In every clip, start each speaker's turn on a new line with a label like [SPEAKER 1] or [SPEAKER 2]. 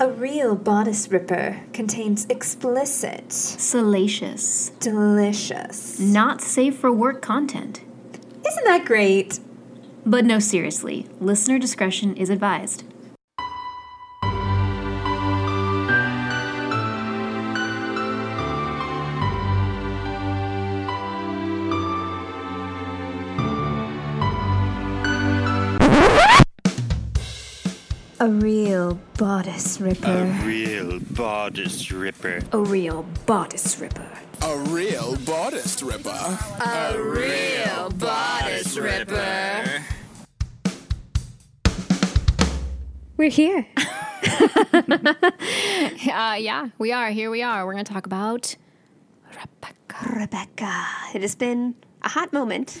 [SPEAKER 1] A real bodice ripper contains explicit,
[SPEAKER 2] Salacious.
[SPEAKER 1] delicious.
[SPEAKER 2] Not safe for work content.
[SPEAKER 1] Isn't that great?
[SPEAKER 2] But no, seriously, listener discretion is advised.
[SPEAKER 1] A real bodice ripper.
[SPEAKER 3] A real bodice ripper.
[SPEAKER 1] A real bodice ripper.
[SPEAKER 4] A real bodice ripper. A real bodice ripper.
[SPEAKER 1] We're here.
[SPEAKER 2] Uh, yeah, we are. Here we are. We're going to talk about
[SPEAKER 1] Rebecca.
[SPEAKER 5] Rebecca, it has been a hot moment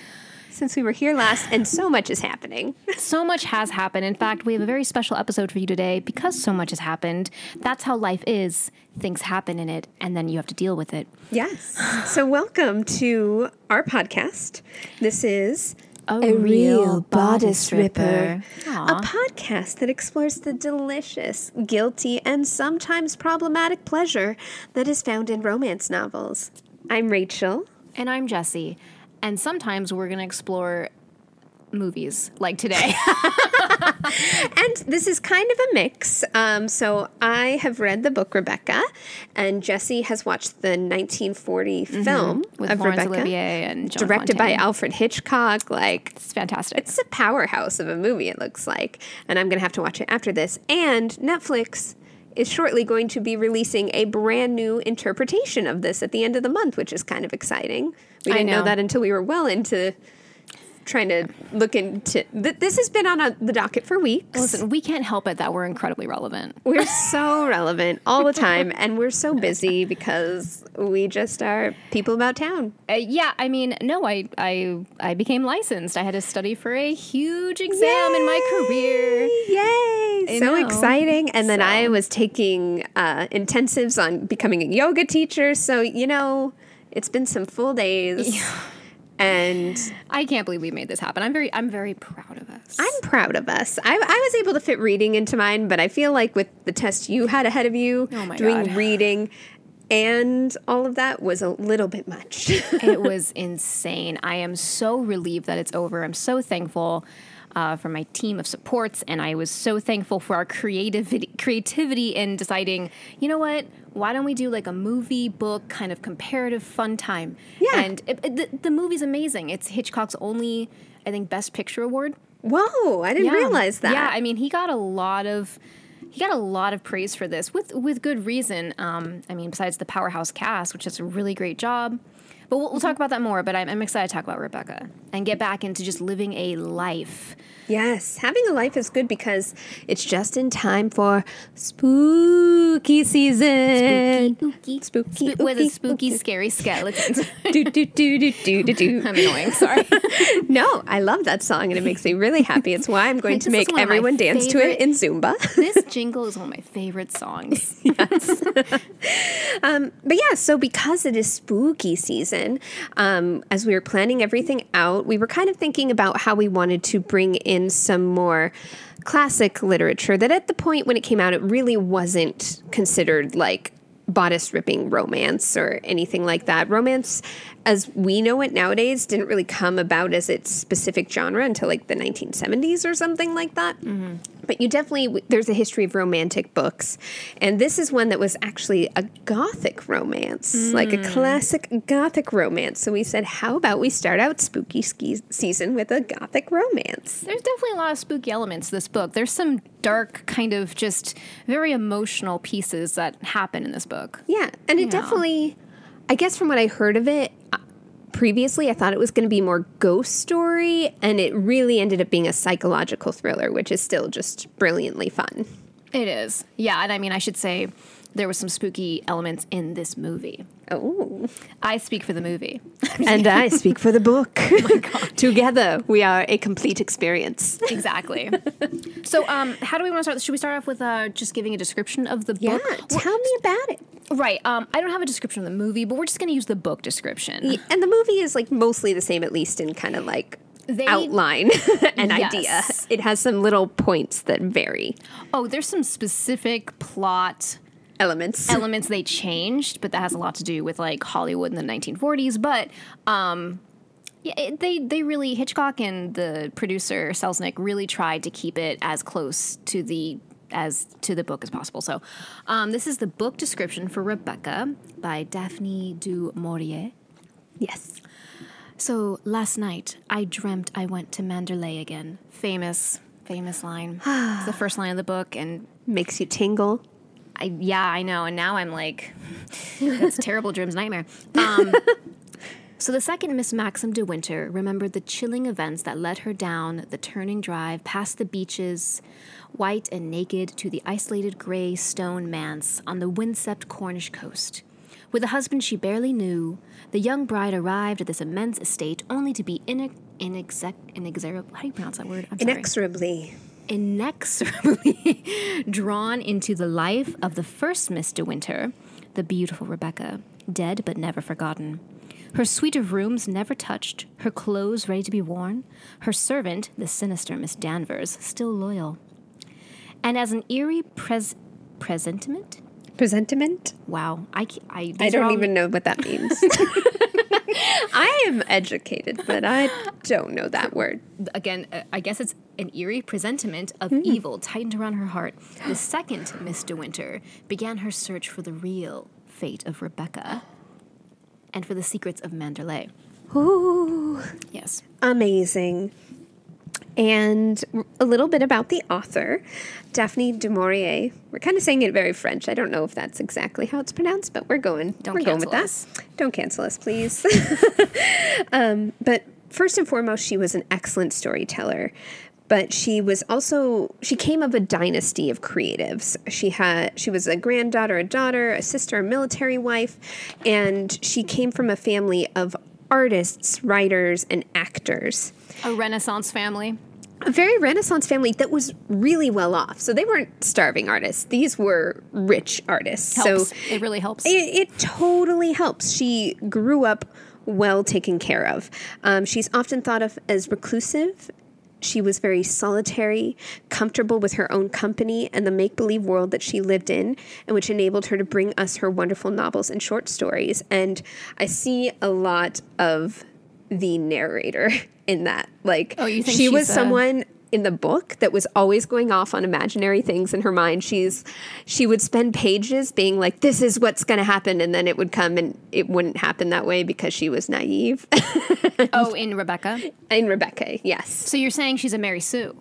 [SPEAKER 5] since we were here last, and so much is happening.
[SPEAKER 2] so much has happened. In fact, we have a very special episode for you today because so much has happened. That's how life is. Things happen in it, and then you have to deal with it.
[SPEAKER 5] Yes. So, welcome to our podcast. This is
[SPEAKER 2] A,
[SPEAKER 1] real bodice ripper.
[SPEAKER 5] a podcast that explores the delicious, guilty, and sometimes problematic pleasure that is found in romance novels. I'm Rachel.
[SPEAKER 2] And I'm Jesse. And sometimes we're going to explore movies like today.
[SPEAKER 5] And this is kind of a mix. Um, so I have read the book Rebecca, and Jesse has watched the 1940 film
[SPEAKER 2] Mm-hmm. With
[SPEAKER 5] of
[SPEAKER 2] Laurence
[SPEAKER 5] Rebecca,
[SPEAKER 2] Olivier and Joan
[SPEAKER 5] directed by Alfred Hitchcock. Like
[SPEAKER 2] it's fantastic.
[SPEAKER 5] it's a powerhouse of a movie. It looks like, and I'm gonna have to watch it after this. And Netflix is shortly going to be releasing a brand new interpretation of this at the end of the month, which is kind of exciting. We didn't know.
[SPEAKER 2] know.
[SPEAKER 5] that until we were well into trying to look into. Th- this has been on a, the docket for weeks.
[SPEAKER 2] Listen, we can't help it that we're incredibly relevant.
[SPEAKER 5] We're so relevant all the time, and we're so busy because we just are people about town.
[SPEAKER 2] Uh, yeah, I mean, no, I, I, I became licensed. I had to study for a huge exam in my career.
[SPEAKER 5] Yay! So
[SPEAKER 2] know.
[SPEAKER 5] exciting. And then I was taking uh, intensives on becoming a yoga teacher. So, you know, it's been some full days. And
[SPEAKER 2] I can't believe we made this happen. I'm very, I'm very proud of us.
[SPEAKER 5] I'm proud of us. I, I was able to fit reading into mine, but I feel like with the test you had ahead of you,
[SPEAKER 2] Oh
[SPEAKER 5] doing
[SPEAKER 2] God.
[SPEAKER 5] reading and all of that was a little bit much.
[SPEAKER 2] it was insane. I am so relieved that it's over. I'm so thankful uh, for my team of supports, and I was so thankful for our creativity, creativity in deciding, you know what? Why don't we do like a movie book kind of comparative fun time?
[SPEAKER 5] Yeah.
[SPEAKER 2] And it, it- the, the movie's amazing. It's Hitchcock's only, I think, Best Picture award.
[SPEAKER 5] Whoa, I didn't realize that.
[SPEAKER 2] Yeah, I mean, he got a lot of he got a lot of praise for this with with good reason. Um, I mean, besides the powerhouse cast, which does a really great job. But we'll, we'll talk about that more. But I'm, I'm excited to talk about Rebecca and get back into just living a life.
[SPEAKER 5] Yes, having a life is good because it's just in time for spooky season.
[SPEAKER 2] Spooky,
[SPEAKER 5] Spooky,
[SPEAKER 2] Sp- with a
[SPEAKER 5] ooky,
[SPEAKER 2] spooky,
[SPEAKER 5] ooky.
[SPEAKER 2] scary skeletons.
[SPEAKER 5] do, do, do, do, do, do, do.
[SPEAKER 2] I'm annoying. Sorry.
[SPEAKER 5] No, I love that song and it makes me really happy. It's why I'm going to make
[SPEAKER 2] one of my
[SPEAKER 5] everyone dance to it
[SPEAKER 2] favorite-
[SPEAKER 5] in Zumba.
[SPEAKER 2] this jingle is one of my favorite songs. Yes.
[SPEAKER 5] um, but yeah, so because it is spooky season, um, as we were planning everything out, we were kind of thinking about how we wanted to bring in some more classic literature that at the point when it came out, it really wasn't considered like bodice ripping romance or anything like that. Romance, as we know it nowadays, didn't really come about as its specific genre until like the 1970s or something like that. Mm-hmm. But you definitely, there's a history of romantic books. And this is one that was actually a gothic romance, like a mm. classic gothic romance. So we said, how about we start out spooky ski season with a gothic romance?
[SPEAKER 2] There's definitely a lot of spooky elements to this book. There's some dark, kind of just very emotional pieces that happen in this book.
[SPEAKER 5] Yeah. And it
[SPEAKER 2] Yeah.
[SPEAKER 5] definitely, I guess from what I heard of it, previously I thought it was going to be more ghost story and it really ended up being a psychological thriller which is still just brilliantly fun.
[SPEAKER 2] It is. Yeah, and I mean, I should say there was some spooky elements in this movie.
[SPEAKER 5] Oh.
[SPEAKER 2] I speak for the movie.
[SPEAKER 5] and I speak for the book. Together we are a complete experience.
[SPEAKER 2] exactly. so, um, how do we want to start? Should we start off with uh, just giving a description of the
[SPEAKER 5] Yeah,
[SPEAKER 2] book?
[SPEAKER 5] tell me about it.
[SPEAKER 2] Right. Um, I don't have a description of the movie, but we're just going to use the book description.
[SPEAKER 5] And the movie is like mostly the same, at least in kind of like
[SPEAKER 2] They-
[SPEAKER 5] outline and idea. It has some little points that vary.
[SPEAKER 2] Oh, there's some specific plot
[SPEAKER 5] Elements.
[SPEAKER 2] elements they changed, but that has a lot to do with like Hollywood in the 1940s. But um, yeah, it, they they really Hitchcock and the producer Selznick really tried to keep it as close to the as to the book as possible. So, um, this is the book description for Rebecca by Daphne du Maurier.
[SPEAKER 5] yes.
[SPEAKER 2] So last night I dreamt I went to Manderley again. Famous, famous line. it's the first line of the book, and
[SPEAKER 5] Makes you tingle.
[SPEAKER 2] I yeah, I know. And now I'm like, that's a terrible dream's nightmare. Um, so the second Miss Maxim de Winter remembered the chilling events that led her down the turning drive past the beaches, white and naked, to the isolated gray stone manse on the windswept Cornish coast. With a husband she barely knew, the young bride arrived at this immense estate only to be inex- inexec- inexorable. How do you pronounce that word? I'm sorry
[SPEAKER 5] Inexorably.
[SPEAKER 2] drawn into the life of the first Miss De Winter, the beautiful Rebecca, dead but never forgotten. Her suite of rooms never touched, her clothes ready to be worn, her servant, the sinister Miss Danvers, still loyal. And as an eerie pres- presentiment,
[SPEAKER 5] Presentiment?
[SPEAKER 2] wow, I, these are
[SPEAKER 5] don't
[SPEAKER 2] all-
[SPEAKER 5] even know what that means. I am educated, but I don't know that word.
[SPEAKER 2] again, I guess it's an eerie presentiment of
[SPEAKER 5] Hmm.
[SPEAKER 2] evil tightened around her heart. The second Miss De Winter began her search for the real fate of Rebecca and for the secrets of Manderley.
[SPEAKER 5] Ooh,
[SPEAKER 2] Yes.
[SPEAKER 5] amazing. And a little bit about the author, Daphne du Maurier. We're kind of saying it very French. I don't know if that's exactly how it's pronounced, but we're going.
[SPEAKER 2] Don't
[SPEAKER 5] we're going with
[SPEAKER 2] cancel
[SPEAKER 5] that.
[SPEAKER 2] us.
[SPEAKER 5] Don't cancel us, please. um, but first and foremost, she was an excellent storyteller. But she was also she came of a dynasty of creatives. She had she was a granddaughter, a daughter, a sister, a military wife, and she came from a family of artists, writers, and actors
[SPEAKER 2] A Renaissance family.
[SPEAKER 5] a very Renaissance family that was really well off. So they weren't starving artists; these were rich artists.
[SPEAKER 2] Helps.
[SPEAKER 5] So
[SPEAKER 2] it really helps.
[SPEAKER 5] it, it totally helps. She grew up well taken care of. Um, she's often thought of as reclusive. She was very solitary, comfortable with her own company and the make believe world that she lived in, and which enabled her to bring us her wonderful novels and short stories. And I see a lot of the narrator in that. Like,
[SPEAKER 2] Oh, you think
[SPEAKER 5] she was
[SPEAKER 2] uh,
[SPEAKER 5] someone in the book that was always going off on imaginary things in her mind. She's she would spend pages being like, "This is what's going to happen," and then it would come and it wouldn't happen that way because she was naive.
[SPEAKER 2] oh, in Rebecca.
[SPEAKER 5] in Rebecca, yes,
[SPEAKER 2] So you're saying she's a Mary Sue?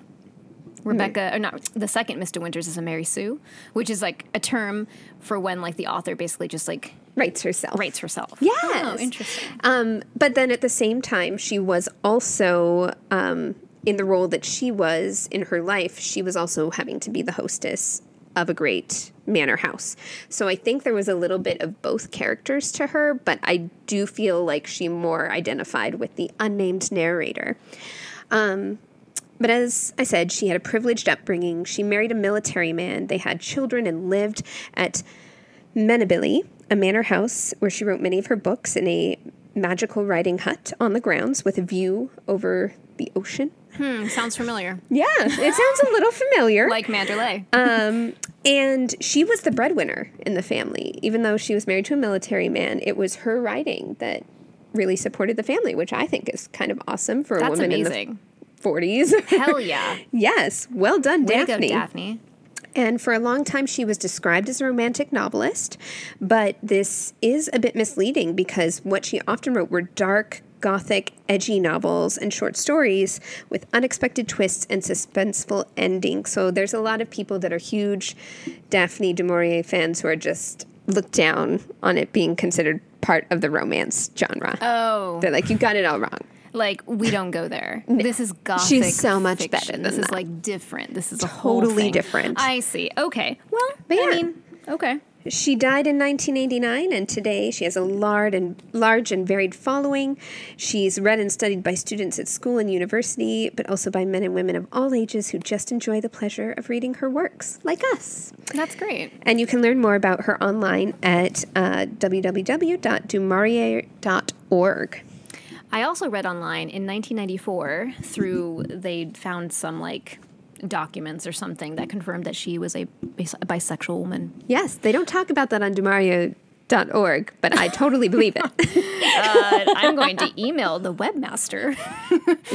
[SPEAKER 2] Rebecca, or not the second Mr. Winters is a Mary Sue, which is like a term for when like the author basically just like
[SPEAKER 5] writes herself.
[SPEAKER 2] writes herself.
[SPEAKER 5] Yes.
[SPEAKER 2] Oh, interesting.
[SPEAKER 5] Um, but then at the same time, she was also um, in the role that she was in her life. She was also having to be the hostess of a great manor house. So I think there was a little bit of both characters to her, but I do feel like she more identified with the unnamed narrator. Um, but as I said, she had a privileged upbringing. She married a military man. They had children and lived at Menabilly, a manor house where she wrote many of her books in a magical writing hut on the grounds with a view over the ocean.
[SPEAKER 2] Hmm, sounds familiar.
[SPEAKER 5] Yeah, it sounds a little familiar.
[SPEAKER 2] Like Manderley.
[SPEAKER 5] Um, and she was the breadwinner in the family. Even though she was married to a military man, it was her writing that really supported the family, which I think is kind of awesome for a
[SPEAKER 2] That's
[SPEAKER 5] woman
[SPEAKER 2] amazing.
[SPEAKER 5] in the 40s.
[SPEAKER 2] Hell yeah.
[SPEAKER 5] yes, well done,
[SPEAKER 2] Way
[SPEAKER 5] Daphne.
[SPEAKER 2] go, Daphne.
[SPEAKER 5] And for a long time, she was described as a romantic novelist, but this is a bit misleading because what she often wrote were dark, gothic, edgy novels and short stories with unexpected twists and suspenseful endings. So there's a lot of people that are huge Daphne du Maurier fans who are just looked down on it being considered part of the romance genre.
[SPEAKER 2] Oh,
[SPEAKER 5] They're like, you got it all wrong.
[SPEAKER 2] Like we don't go there. This is gothic.
[SPEAKER 5] She's so much
[SPEAKER 2] fiction.
[SPEAKER 5] better
[SPEAKER 2] This is
[SPEAKER 5] that.
[SPEAKER 2] like different. This is a
[SPEAKER 5] Totally different.
[SPEAKER 2] I see. Okay. Well,
[SPEAKER 5] But
[SPEAKER 2] I
[SPEAKER 5] yeah.
[SPEAKER 2] mean, okay.
[SPEAKER 5] She died in 1989, and today she has a large and large and varied following. She's read and studied by students at school and university, but also by men and women of all ages who just enjoy the pleasure of reading her works, like us.
[SPEAKER 2] That's great.
[SPEAKER 5] And you can learn more about her online at uh, www.dumaurier.org.
[SPEAKER 2] I also read online in 1994 through they found some like documents or something that confirmed that she was a, bis- a bisexual woman.
[SPEAKER 5] Yes, they don't talk about that on dumaurier.org, but I totally believe it.
[SPEAKER 2] Uh, I'm going to email the webmaster.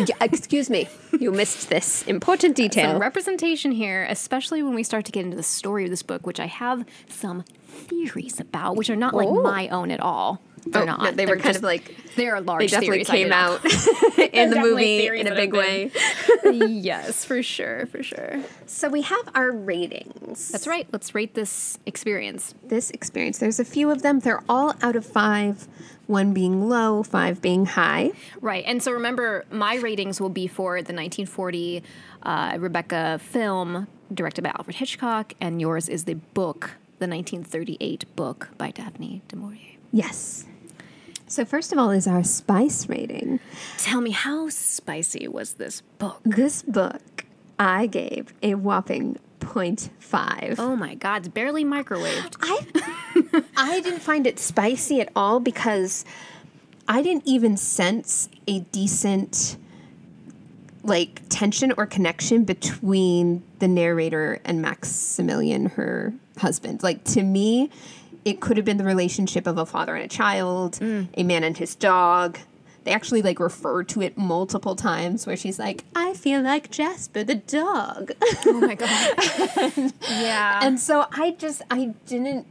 [SPEAKER 5] Yeah, Excuse me, you missed this important detail.
[SPEAKER 2] Some representation here, especially when we start to get into the story of this book, which I have some theories about, which are not like
[SPEAKER 5] Oh.
[SPEAKER 2] my own at all. They're
[SPEAKER 5] Oh,
[SPEAKER 2] not.
[SPEAKER 5] no, they were
[SPEAKER 2] They're
[SPEAKER 5] kind
[SPEAKER 2] just-
[SPEAKER 5] of like
[SPEAKER 2] They are large
[SPEAKER 5] they definitely came out in the movie in a big way.
[SPEAKER 2] yes, for sure, for sure.
[SPEAKER 5] So we have our ratings.
[SPEAKER 2] That's right. Let's rate this experience.
[SPEAKER 5] This experience. There's a few of them. They're all out of five. One being low, five being high.
[SPEAKER 2] Right. And so remember, my ratings will be for the 1940 uh, Rebecca film directed by Alfred Hitchcock, and yours is the book, the 1938 book by Daphne du Maurier.
[SPEAKER 5] Yes. So first of all is our spice rating.
[SPEAKER 2] Tell me, how spicy was this book?
[SPEAKER 5] This book I gave a whopping 0.5.
[SPEAKER 2] Oh my God, it's barely microwaved.
[SPEAKER 5] I I didn't find it spicy at all because I didn't even sense a decent like tension or connection between the narrator and Maximilian, her husband. Like to me, it could have been the relationship of a father and a child, a man and his dog. They actually like refer to it multiple times where she's like, I feel like Jasper the dog.
[SPEAKER 2] Oh my God. yeah.
[SPEAKER 5] And so I just I didn't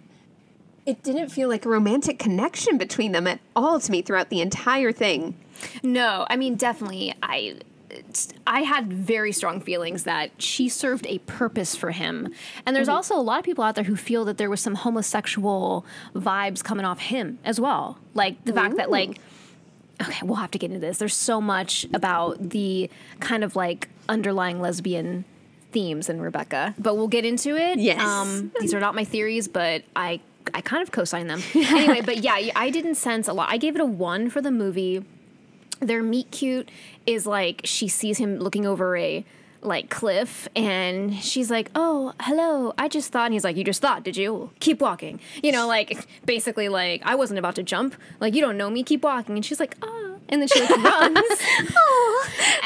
[SPEAKER 5] it didn't feel like a romantic connection between them at all to me throughout the entire thing.
[SPEAKER 2] No, I mean definitely. I I had very strong feelings that she served a purpose for him, and there's also a lot of people out there who feel that there was some homosexual vibes coming off him as well, like the fact that like. Okay, we'll have to get into this. There's so much about the kind of like underlying lesbian themes in Rebecca, but we'll get into it.
[SPEAKER 5] Yes.
[SPEAKER 2] Um, these are not my theories, but I I kind of co-sign them. anyway, but yeah, I didn't sense a lot. I gave it a one for the movie their meet cute is like she sees him looking over a like cliff and she's like oh hello i just thought and he's like you just thought did you? Keep walking. You know like basically like i wasn't about to jump. Like you don't know me. Keep walking. And she's like ah. And then she like runs.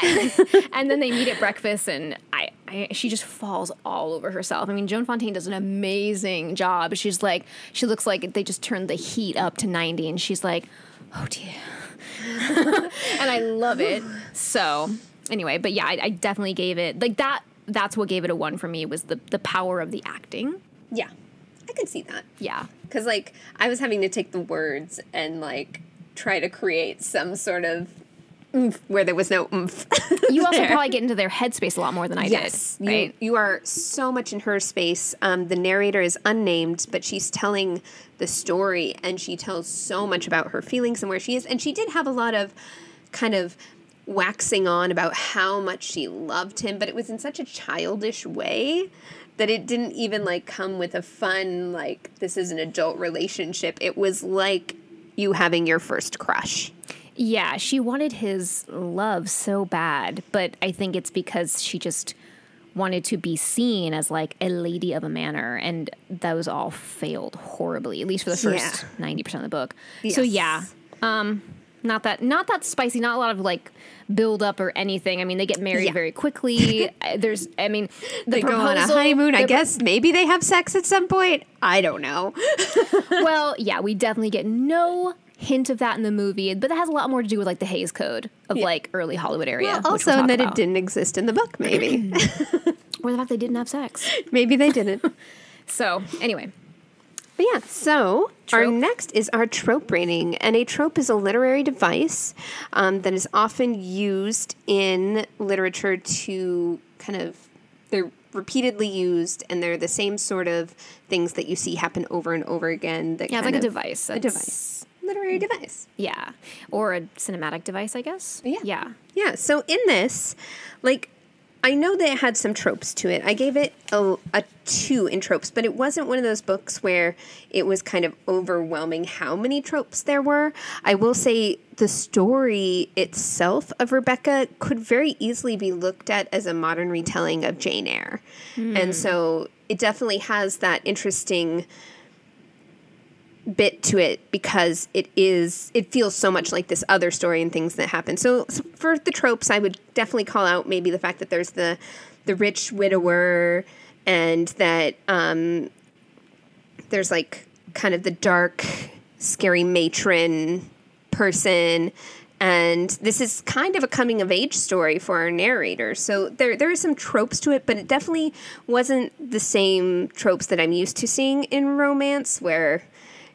[SPEAKER 2] And then they meet at breakfast and I, I she just falls all over herself. I mean joan fontaine does an amazing job. She's like she looks like they just turned the heat up to 90 and she's like oh dear and I love it. So anyway, but yeah, I, I definitely gave it like that. That's what gave it a one for me was the the power of the acting.
[SPEAKER 5] Yeah. I could see that.
[SPEAKER 2] Yeah,
[SPEAKER 5] Cuz like I was having to take the words and like try to create some sort of oomph where there was no oomph.
[SPEAKER 2] you also probably get into their headspace a lot more than I
[SPEAKER 5] Yes,
[SPEAKER 2] did.
[SPEAKER 5] you,
[SPEAKER 2] Right?
[SPEAKER 5] you are so much in her space. Um, the narrator is unnamed, but she's telling the story, and she tells so much about her feelings and where she is. And she did have a lot of kind of waxing on about how much she loved him, but it was in such a childish way that it didn't even like come with a fun like this is an adult relationship. It was like you having your first crush.
[SPEAKER 2] Yeah, she wanted his love so bad, but I think it's because she just wanted to be seen as like a lady of a manor, and those all failed horribly. At least for the first
[SPEAKER 5] Yeah.
[SPEAKER 2] ninety percent of the book. So yeah, um, not that not that spicy. Not a lot of like build up or anything. I mean, they get married
[SPEAKER 5] Yeah.
[SPEAKER 2] very quickly. Uh, There's, I mean, the
[SPEAKER 5] They go on a
[SPEAKER 2] proposal-
[SPEAKER 5] honeymoon. I guess maybe they have sex at some point. I don't know.
[SPEAKER 2] well, yeah, we definitely get no hint of that in the movie, but that has a lot more to do with like the Hays Code of like early Hollywood area.
[SPEAKER 5] Well,
[SPEAKER 2] which we'll
[SPEAKER 5] also that
[SPEAKER 2] about.
[SPEAKER 5] it didn't exist in the book, maybe.
[SPEAKER 2] or the fact they didn't have sex.
[SPEAKER 5] maybe they didn't.
[SPEAKER 2] So anyway,
[SPEAKER 5] But yeah, so our next is our trope rating. And a trope is a literary device um, that is often used in literature to kind of, they're repeatedly used and they're the same sort of things that you see happen over and over again. That
[SPEAKER 2] yeah, like a
[SPEAKER 5] of-
[SPEAKER 2] device.
[SPEAKER 5] A device. Literary mm. device.
[SPEAKER 2] Yeah, or a cinematic device, I guess.
[SPEAKER 5] Yeah.
[SPEAKER 2] Yeah.
[SPEAKER 5] Yeah. So in this, like, I know that it had some tropes to it. I gave it a, a two in tropes, but it wasn't one of those books where it was kind of overwhelming how many tropes there were. I will say the story itself of Rebecca could very easily be looked at as a modern retelling of Jane Eyre. And hmm. so it definitely has that interesting bit to it because it is it feels so much like this other story and things that happen. So, so for the tropes, I would definitely call out maybe the fact that there's the the rich widower and that um, there's like kind of the dark, scary matron person. And this is kind of a coming of age story for our narrator. So there there are some tropes to it, but it definitely wasn't the same tropes that I'm used to seeing in romance where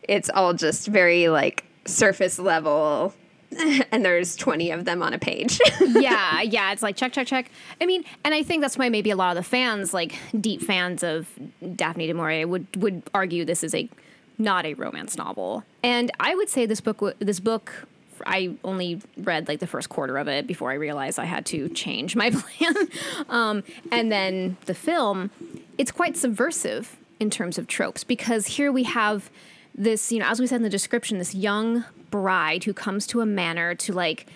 [SPEAKER 5] it's all just very like surface level and there's 20 of them on a page.
[SPEAKER 2] yeah, yeah, it's like check, check, check. I mean, and I think that's why maybe a lot of the fans, like deep fans of Daphne du Maurier, would would argue this is a not a romance novel. And I would say this book, this book, I only read like the first quarter of it before I realized I had to change my plan. um, and then the film, it's quite subversive in terms of tropes because here we have this, you know, as we said in the description, this young bride who comes to a manor to like,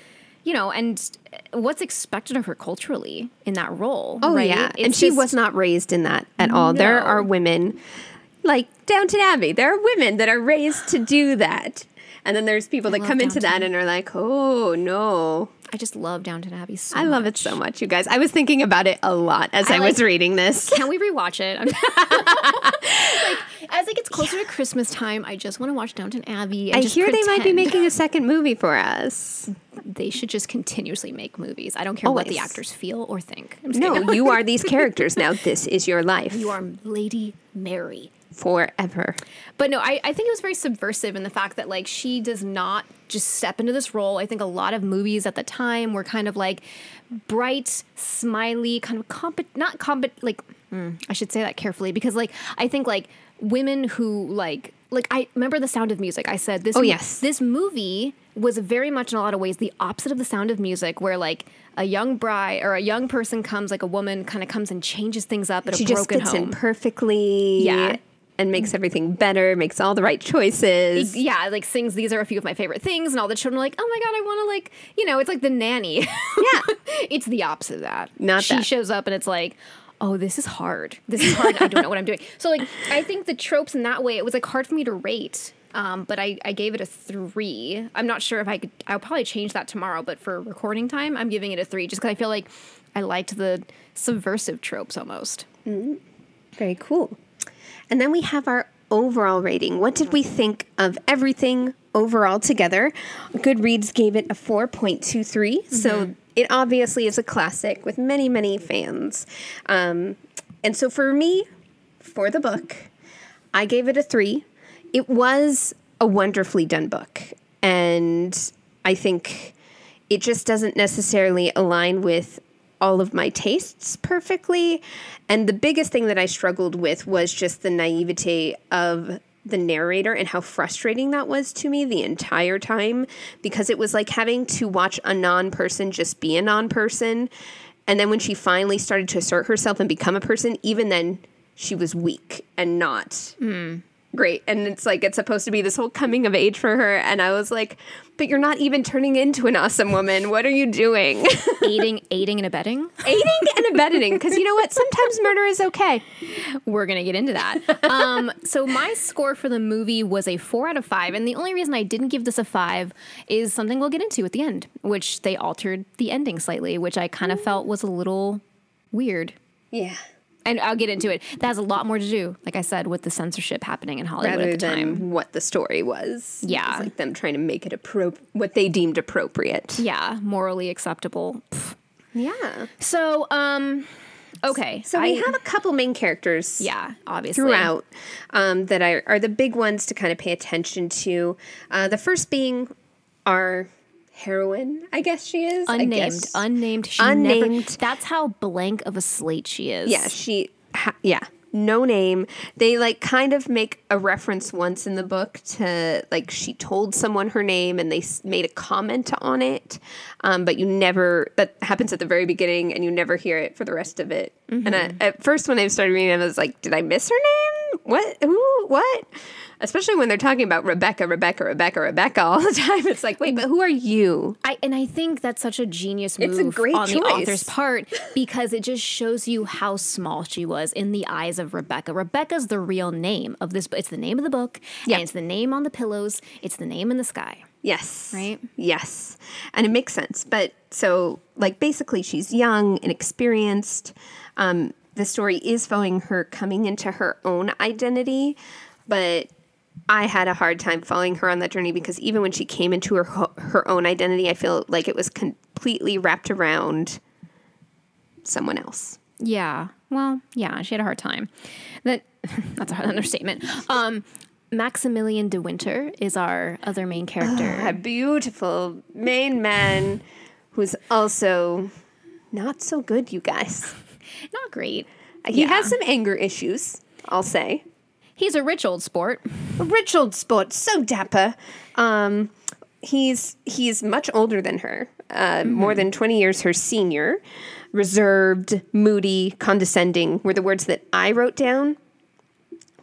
[SPEAKER 2] you know, and what's expected of her culturally in that role.
[SPEAKER 5] Oh
[SPEAKER 2] right?
[SPEAKER 5] yeah, and she
[SPEAKER 2] just-
[SPEAKER 5] was not raised in that at all. There are women like Downton Abbey. There are women that are raised to do that, and then there's people that
[SPEAKER 2] love
[SPEAKER 5] come into that and are like, "Oh no."
[SPEAKER 2] I just love Downton Abbey so
[SPEAKER 5] I love it so much, you guys. I was thinking about it a lot as I,
[SPEAKER 2] I
[SPEAKER 5] was reading this.
[SPEAKER 2] Can we rewatch it? Like, as it gets closer to Christmas time, I just want to watch Downton Abbey.
[SPEAKER 5] I hear they might be making a second movie for us.
[SPEAKER 2] They should just continuously make movies. I don't care what the actors feel or think. I'm just kidding.
[SPEAKER 5] No, you are these characters now. This is your life
[SPEAKER 2] you are Lady Mary.
[SPEAKER 5] Forever.
[SPEAKER 2] But no, I, I think it was very subversive in the fact that like she does not just step into this role. I think a lot of movies at the time were kind of like bright, smiley, kind of comp not comp like mm, I should say that carefully because like I think like women who like like I remember the sound of music. I said this
[SPEAKER 5] Oh, yes.
[SPEAKER 2] this movie was very much in a lot of ways the opposite of the sound of music where like a young bride or a young person comes like a woman kind of comes and changes things up at
[SPEAKER 5] She
[SPEAKER 2] a broken home.
[SPEAKER 5] perfectly.
[SPEAKER 2] Yeah.
[SPEAKER 5] And makes everything better, makes all the right choices.
[SPEAKER 2] yeah, like sings these are a few of my favorite things, and all the children are like, oh my god, I want to like, you know, it's like the nanny.
[SPEAKER 5] Yeah.
[SPEAKER 2] it's the opposite of that.
[SPEAKER 5] Not
[SPEAKER 2] she
[SPEAKER 5] that.
[SPEAKER 2] shows up and it's like, oh, this is hard. This is hard. I don't know what I'm doing. So like, I think the tropes in that way, it was like hard for me to rate. Um, but I, I gave it a three. I'm not sure if I could. I'll probably change that tomorrow. But for recording time, I'm giving it a three, just because I feel like I liked the subversive tropes almost.
[SPEAKER 5] Very cool. And then we have our overall rating. What did we think of everything overall together? Goodreads gave it a 4.23. So it obviously is a classic with many, many fans. Um, and so for me, for the book, I gave it a three. It was a wonderfully done book. And I think it just doesn't necessarily align with all of my tastes perfectly. And the biggest thing that I struggled with was just the naivete of the narrator and how frustrating that was to me the entire time because it was like having to watch a non person just be a non person. And then when she finally started to assert herself and become a person, even then she was weak and not hmm. Great. And it's like it's supposed to be this whole coming of age for her. And I was like, but you're not even turning into an awesome woman. What are you doing?
[SPEAKER 2] aiding, aiding and abetting.
[SPEAKER 5] Aiding and abetting. Because you know what? Sometimes murder is okay.
[SPEAKER 2] We're gonna get into that. um, so my score for the movie was a four out of five, and the only reason I didn't give this a five is something we'll get into at the end, which they altered the ending slightly, which I kind of felt was a little weird.
[SPEAKER 5] Yeah.
[SPEAKER 2] And I'll get into it. That has a lot more to do, like I said, with the censorship happening in Hollywood
[SPEAKER 5] Rather
[SPEAKER 2] at the time.
[SPEAKER 5] what the story was.
[SPEAKER 2] Yeah.
[SPEAKER 5] It was like them trying to make it appro- what they deemed appropriate.
[SPEAKER 2] Yeah, morally acceptable.
[SPEAKER 5] Yeah.
[SPEAKER 2] So, um, okay.
[SPEAKER 5] So we
[SPEAKER 2] I-
[SPEAKER 5] have a couple main characters.
[SPEAKER 2] yeah, obviously
[SPEAKER 5] throughout um, that are, are the big ones to kind of pay attention to. Uh, the first being our heroine, I guess she is.
[SPEAKER 2] Unnamed, unnamed. She
[SPEAKER 5] Unnamed.
[SPEAKER 2] Never, that's how blank of a slate she is.
[SPEAKER 5] yeah, she. Ha- yeah, no name. They like kind of make a reference once in the book to like she told someone her name and they made a comment on it, um, but you never. That happens at the very beginning and you never hear it for the rest of it. And I, at first, when I started reading, it, I was like, did I miss her name? what? Who? What? Especially when they're talking about Rebecca, Rebecca, Rebecca, Rebecca all the time. It's like, wait, but who are you?
[SPEAKER 2] I, and I think that's such a genius move
[SPEAKER 5] It's a great
[SPEAKER 2] on the
[SPEAKER 5] choice.
[SPEAKER 2] author's part because it just shows you how small she was in the eyes of Rebecca. Rebecca's the real name of this. book. It's the name of the book.
[SPEAKER 5] Yeah.
[SPEAKER 2] And it's the name on the pillows. It's the name in the sky.
[SPEAKER 5] Yes.
[SPEAKER 2] Right?
[SPEAKER 5] Yes. And it makes sense. But so, like, basically, she's young and experienced. Um, the story is following her coming into her own identity, but I had a hard time following her on that journey because even when she came into her her own identity, I feel like it was completely wrapped around someone else.
[SPEAKER 2] Yeah. Well, yeah, she had a hard time. That that's a hard understatement. Um, Maximilian de Winter is our other main character.
[SPEAKER 5] A beautiful main man who's also not so good, you guys.
[SPEAKER 2] Not great.
[SPEAKER 5] He
[SPEAKER 2] Yeah.
[SPEAKER 5] has some anger issues, I'll say.
[SPEAKER 2] He's a rich old sport.
[SPEAKER 5] rich old Sport, so dapper. Um, he's he's much older than her, uh, more than twenty years her senior. Reserved, moody, condescending were the words that I wrote down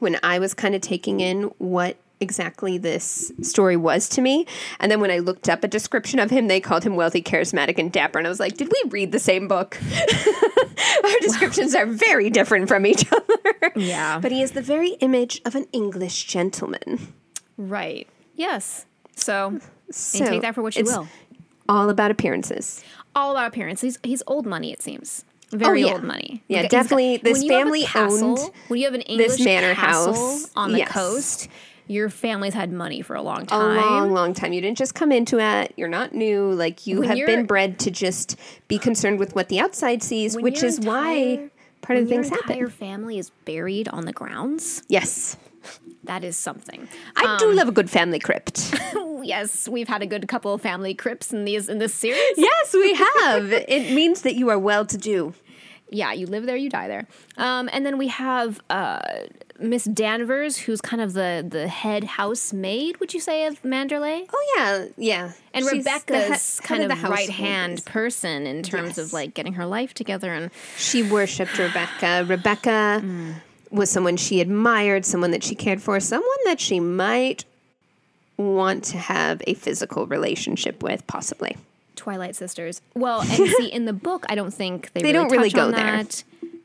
[SPEAKER 5] when I was kind of taking in what exactly this story was to me. And then when I looked up a description of him, they called him wealthy, charismatic, and dapper. And I was like, did we read the same book? Our descriptions are very different from each other.
[SPEAKER 2] Yeah.
[SPEAKER 5] But he is the very image of an English gentleman.
[SPEAKER 2] Right. Yes. So,
[SPEAKER 5] hmm.
[SPEAKER 2] So take that for what you
[SPEAKER 5] it's
[SPEAKER 2] will.
[SPEAKER 5] All about appearances.
[SPEAKER 2] All about appearances. He's he's old money. It seems very oh,
[SPEAKER 5] yeah.
[SPEAKER 2] old money.
[SPEAKER 5] Yeah,
[SPEAKER 2] got-
[SPEAKER 5] definitely. This
[SPEAKER 2] have a
[SPEAKER 5] family
[SPEAKER 2] castle-
[SPEAKER 5] owned
[SPEAKER 2] When you have an English
[SPEAKER 5] manor
[SPEAKER 2] castle
[SPEAKER 5] house.
[SPEAKER 2] on the
[SPEAKER 5] Yes.
[SPEAKER 2] coast, your family's had money for a long time.
[SPEAKER 5] A long, long time. You didn't just come into it. You're not new. Like you
[SPEAKER 2] When
[SPEAKER 5] have been bred to just be concerned with what the outside sees, which is why
[SPEAKER 2] entire-
[SPEAKER 5] part of the things happen.
[SPEAKER 2] your family is buried on the grounds.
[SPEAKER 5] Yes,
[SPEAKER 2] That is something.
[SPEAKER 5] I do um, love a good family crypt.
[SPEAKER 2] yes, we've had a good couple of family crypts in these in this series.
[SPEAKER 5] yes, we have. it means that you are well to do.
[SPEAKER 2] Yeah, you live there, you die there. Um, and then we have uh, Miss Danvers, who's kind of the the head housemaid, would you say, of Manderley?
[SPEAKER 5] Oh yeah, yeah.
[SPEAKER 2] And
[SPEAKER 5] She's
[SPEAKER 2] Rebecca's
[SPEAKER 5] he-
[SPEAKER 2] kind of,
[SPEAKER 5] the
[SPEAKER 2] right hand person in terms
[SPEAKER 5] Yes.
[SPEAKER 2] of like getting her life together and
[SPEAKER 5] She worshipped Rebecca. Rebecca was someone she admired, someone that she cared for, someone that she might want to have a physical relationship with, possibly.
[SPEAKER 2] Twilight Sisters. Well, and see, in the book, I don't think they,
[SPEAKER 5] They
[SPEAKER 2] really
[SPEAKER 5] don't really go
[SPEAKER 2] on
[SPEAKER 5] there.
[SPEAKER 2] that.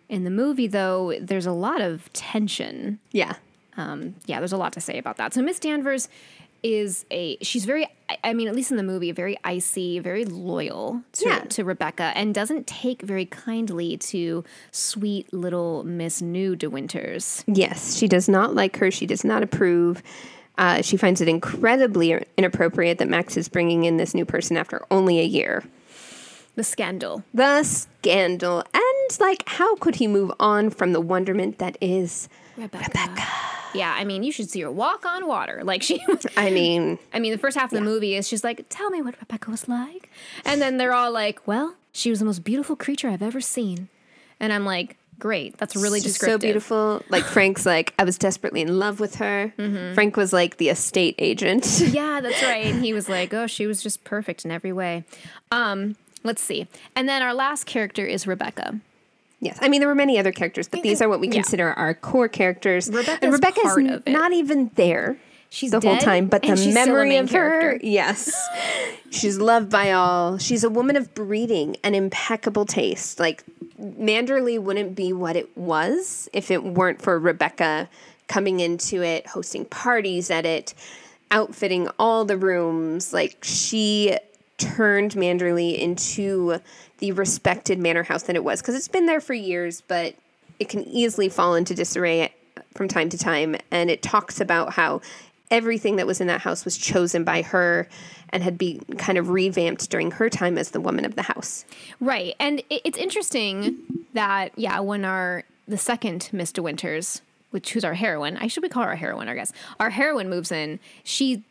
[SPEAKER 2] In the movie, though, there's a lot of tension.
[SPEAKER 5] Yeah.
[SPEAKER 2] Um, yeah, there's a lot to say about that. So Miss Danvers is a she's very I- I mean at least in the movie very icy, very loyal to,
[SPEAKER 5] Yeah.
[SPEAKER 2] to Rebecca and doesn't take very kindly to sweet little Miss New De Winters.
[SPEAKER 5] Yes, she does not like her. She does not approve. Uh, she finds it incredibly inappropriate that Max is bringing in this new person after only a year.
[SPEAKER 2] The scandal.
[SPEAKER 5] The scandal. And, like, how could he move on from the wonderment that is
[SPEAKER 2] Rebecca. Yeah, I mean, you should see her walk on water. Like she
[SPEAKER 5] I mean,
[SPEAKER 2] I mean, the first half of the movie is she's like, "Tell me what Rebecca was like," and then they're all like, "Well, she was the most beautiful creature I've ever seen," and I'm like, "Great, that's really
[SPEAKER 5] She's
[SPEAKER 2] descriptive."
[SPEAKER 5] so beautiful. Like Frank's like, I was desperately in love with her. Frank was like the estate agent.
[SPEAKER 2] Yeah, that's right. And he was like, "Oh, she was just perfect in every way." Um, let's see, and then our last character is Rebecca.
[SPEAKER 5] yes, I mean there were many other characters, but these are what we
[SPEAKER 2] Yeah.
[SPEAKER 5] consider our core characters.
[SPEAKER 2] Rebecca's
[SPEAKER 5] and Rebecca's
[SPEAKER 2] part of it.
[SPEAKER 5] not even there.
[SPEAKER 2] She's
[SPEAKER 5] the whole time, but the
[SPEAKER 2] and she's still a
[SPEAKER 5] memory of her, yes, she's loved by all. She's a woman of breeding and impeccable taste. Like Manderley wouldn't be what it was if it weren't for Rebecca coming into it, hosting parties at it, outfitting all the rooms. Like she turned Manderley into the respected manor house that it was because it's been there for years, but it can easily fall into disarray from time to time. And it talks about how everything that was in that house was chosen by her and had been kind of revamped during her time as the woman of the house.
[SPEAKER 2] Right. And it's interesting that, yeah, when our, the second Miss De Winters, which who's our heroine, I should we call her our heroine, I guess. Our heroine moves in, she,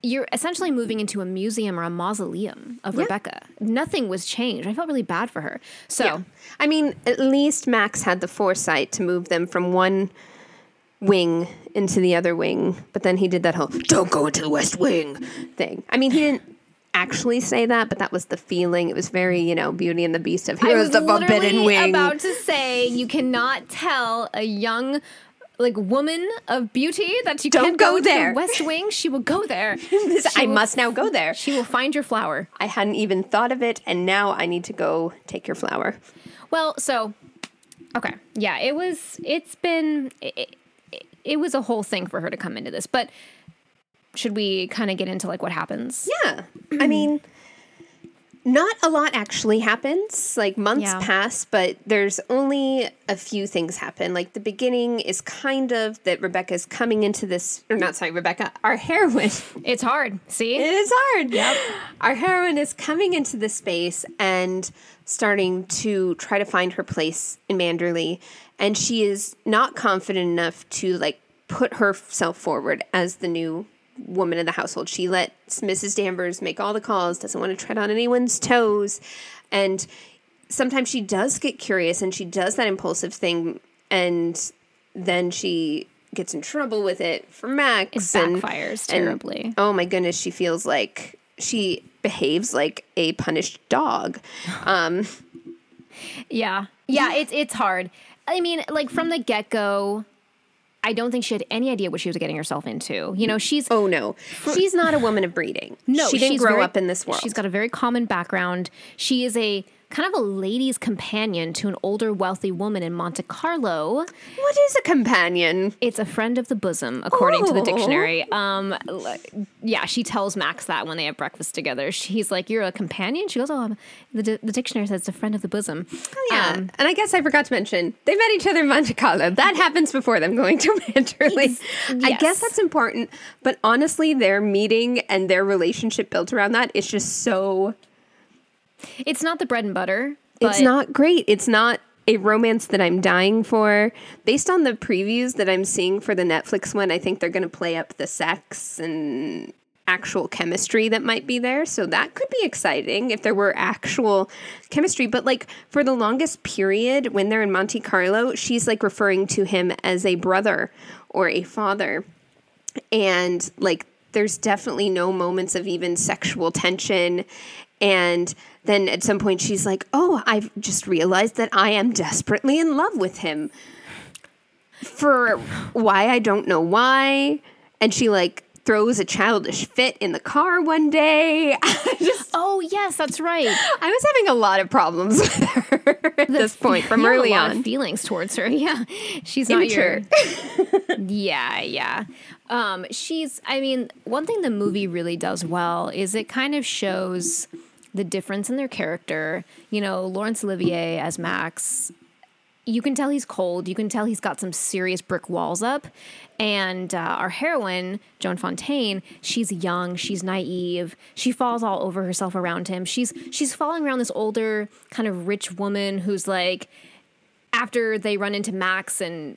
[SPEAKER 2] you're essentially moving into a museum or a mausoleum of Rebecca. Nothing was changed. I felt really bad for her. So,
[SPEAKER 5] I mean, at least Max had the foresight to move them from one wing into the other wing, but then he did that whole don't go into the west wing thing. I mean, he didn't actually say that, but that was the feeling. It was very, you know, Beauty and the Beast of
[SPEAKER 2] I
[SPEAKER 5] here's
[SPEAKER 2] was
[SPEAKER 5] the forbidden wing.
[SPEAKER 2] about to say you cannot tell a young like woman of beauty that you
[SPEAKER 5] Don't
[SPEAKER 2] can't
[SPEAKER 5] go
[SPEAKER 2] to the
[SPEAKER 5] there.
[SPEAKER 2] West Wing. She will go there. She
[SPEAKER 5] I
[SPEAKER 2] will-
[SPEAKER 5] must now go there.
[SPEAKER 2] She will find your flower.
[SPEAKER 5] I hadn't even thought of it, and now I need to go take your flower.
[SPEAKER 2] Well, so okay, yeah, it was. It's been. It, it, was a whole thing for her to come into this, but should we kind of get into like what happens?
[SPEAKER 5] Yeah. I mean, not a lot actually happens. Like months
[SPEAKER 2] Yeah.
[SPEAKER 5] pass, but there's only a few things happen. Like the beginning is kind of that Rebecca's coming into this, or not sorry, Rebecca, our heroine.
[SPEAKER 2] It's hard. See,
[SPEAKER 5] It is hard. Yep. Our heroine is coming into this space and starting to try to find her place in Manderley. And she is not confident enough to like put herself forward as the new woman of the household. She lets Mrs. Danvers make all the calls, doesn't want to tread on anyone's toes. And sometimes she does get curious and she does that impulsive thing and then she gets in trouble with it for Max.
[SPEAKER 2] It
[SPEAKER 5] and-
[SPEAKER 2] backfires
[SPEAKER 5] and-
[SPEAKER 2] terribly.
[SPEAKER 5] oh my goodness, she feels like she behaves like a punished dog. Um,
[SPEAKER 2] yeah, yeah, it's it's hard. I mean, like from the get go. I don't think she had any idea what she was getting herself into. You know, she's
[SPEAKER 5] oh no, she's not a woman of breeding.
[SPEAKER 2] No,
[SPEAKER 5] she didn't grow
[SPEAKER 2] very-
[SPEAKER 5] up in this world.
[SPEAKER 2] She's got a very common background. She is a kind of a lady's companion to an older, wealthy woman in Monte Carlo.
[SPEAKER 5] what is a companion?
[SPEAKER 2] It's a friend of the bosom, according to the
[SPEAKER 5] Oh.
[SPEAKER 2] dictionary. Um, yeah, she tells Max that when they have breakfast together. She's like, "You're a companion." She goes, "Oh, I'm, the, the dictionary says it's a friend of the bosom."
[SPEAKER 5] Yeah,
[SPEAKER 2] Um,
[SPEAKER 5] and I guess I forgot to mention they met each other in Monte Carlo. That happens before them going to Manderley. I guess that's important, but honestly, their meeting and their relationship built around that is just so
[SPEAKER 2] it's not the bread and butter. But
[SPEAKER 5] it's not great. It's not a romance that I'm dying for. Based on the previews that I'm seeing for the Netflix one, I think they're going to play up the sex and actual chemistry that might be there. So that could be exciting if there were actual chemistry. But like for the longest period when they're in Monte Carlo, she's like referring to him as a brother or a father. And like there's definitely no moments of even sexual tension. And then at some point she's like, "Oh, I've just realized that I am desperately in love with him." For why I don't know why. And she like throws a childish fit in the car one day. Just
[SPEAKER 2] Oh yes, that's right.
[SPEAKER 5] I was having a lot of problems with her at this point from early
[SPEAKER 2] a lot
[SPEAKER 5] on.
[SPEAKER 2] of feelings towards her. Yeah, she's not
[SPEAKER 5] Immature.
[SPEAKER 2] your. yeah, yeah. Um, she's. I mean, one thing the movie really does well is it kind of shows the difference in their character. You know, Laurence Olivier as Max. You can tell he's cold. You can tell he's got some serious brick walls up. And uh, our heroine, Joan Fontaine, she's young, she's naive, she falls all over herself around him. She's she's following around this older, kind of rich woman who's like, after they run into Max and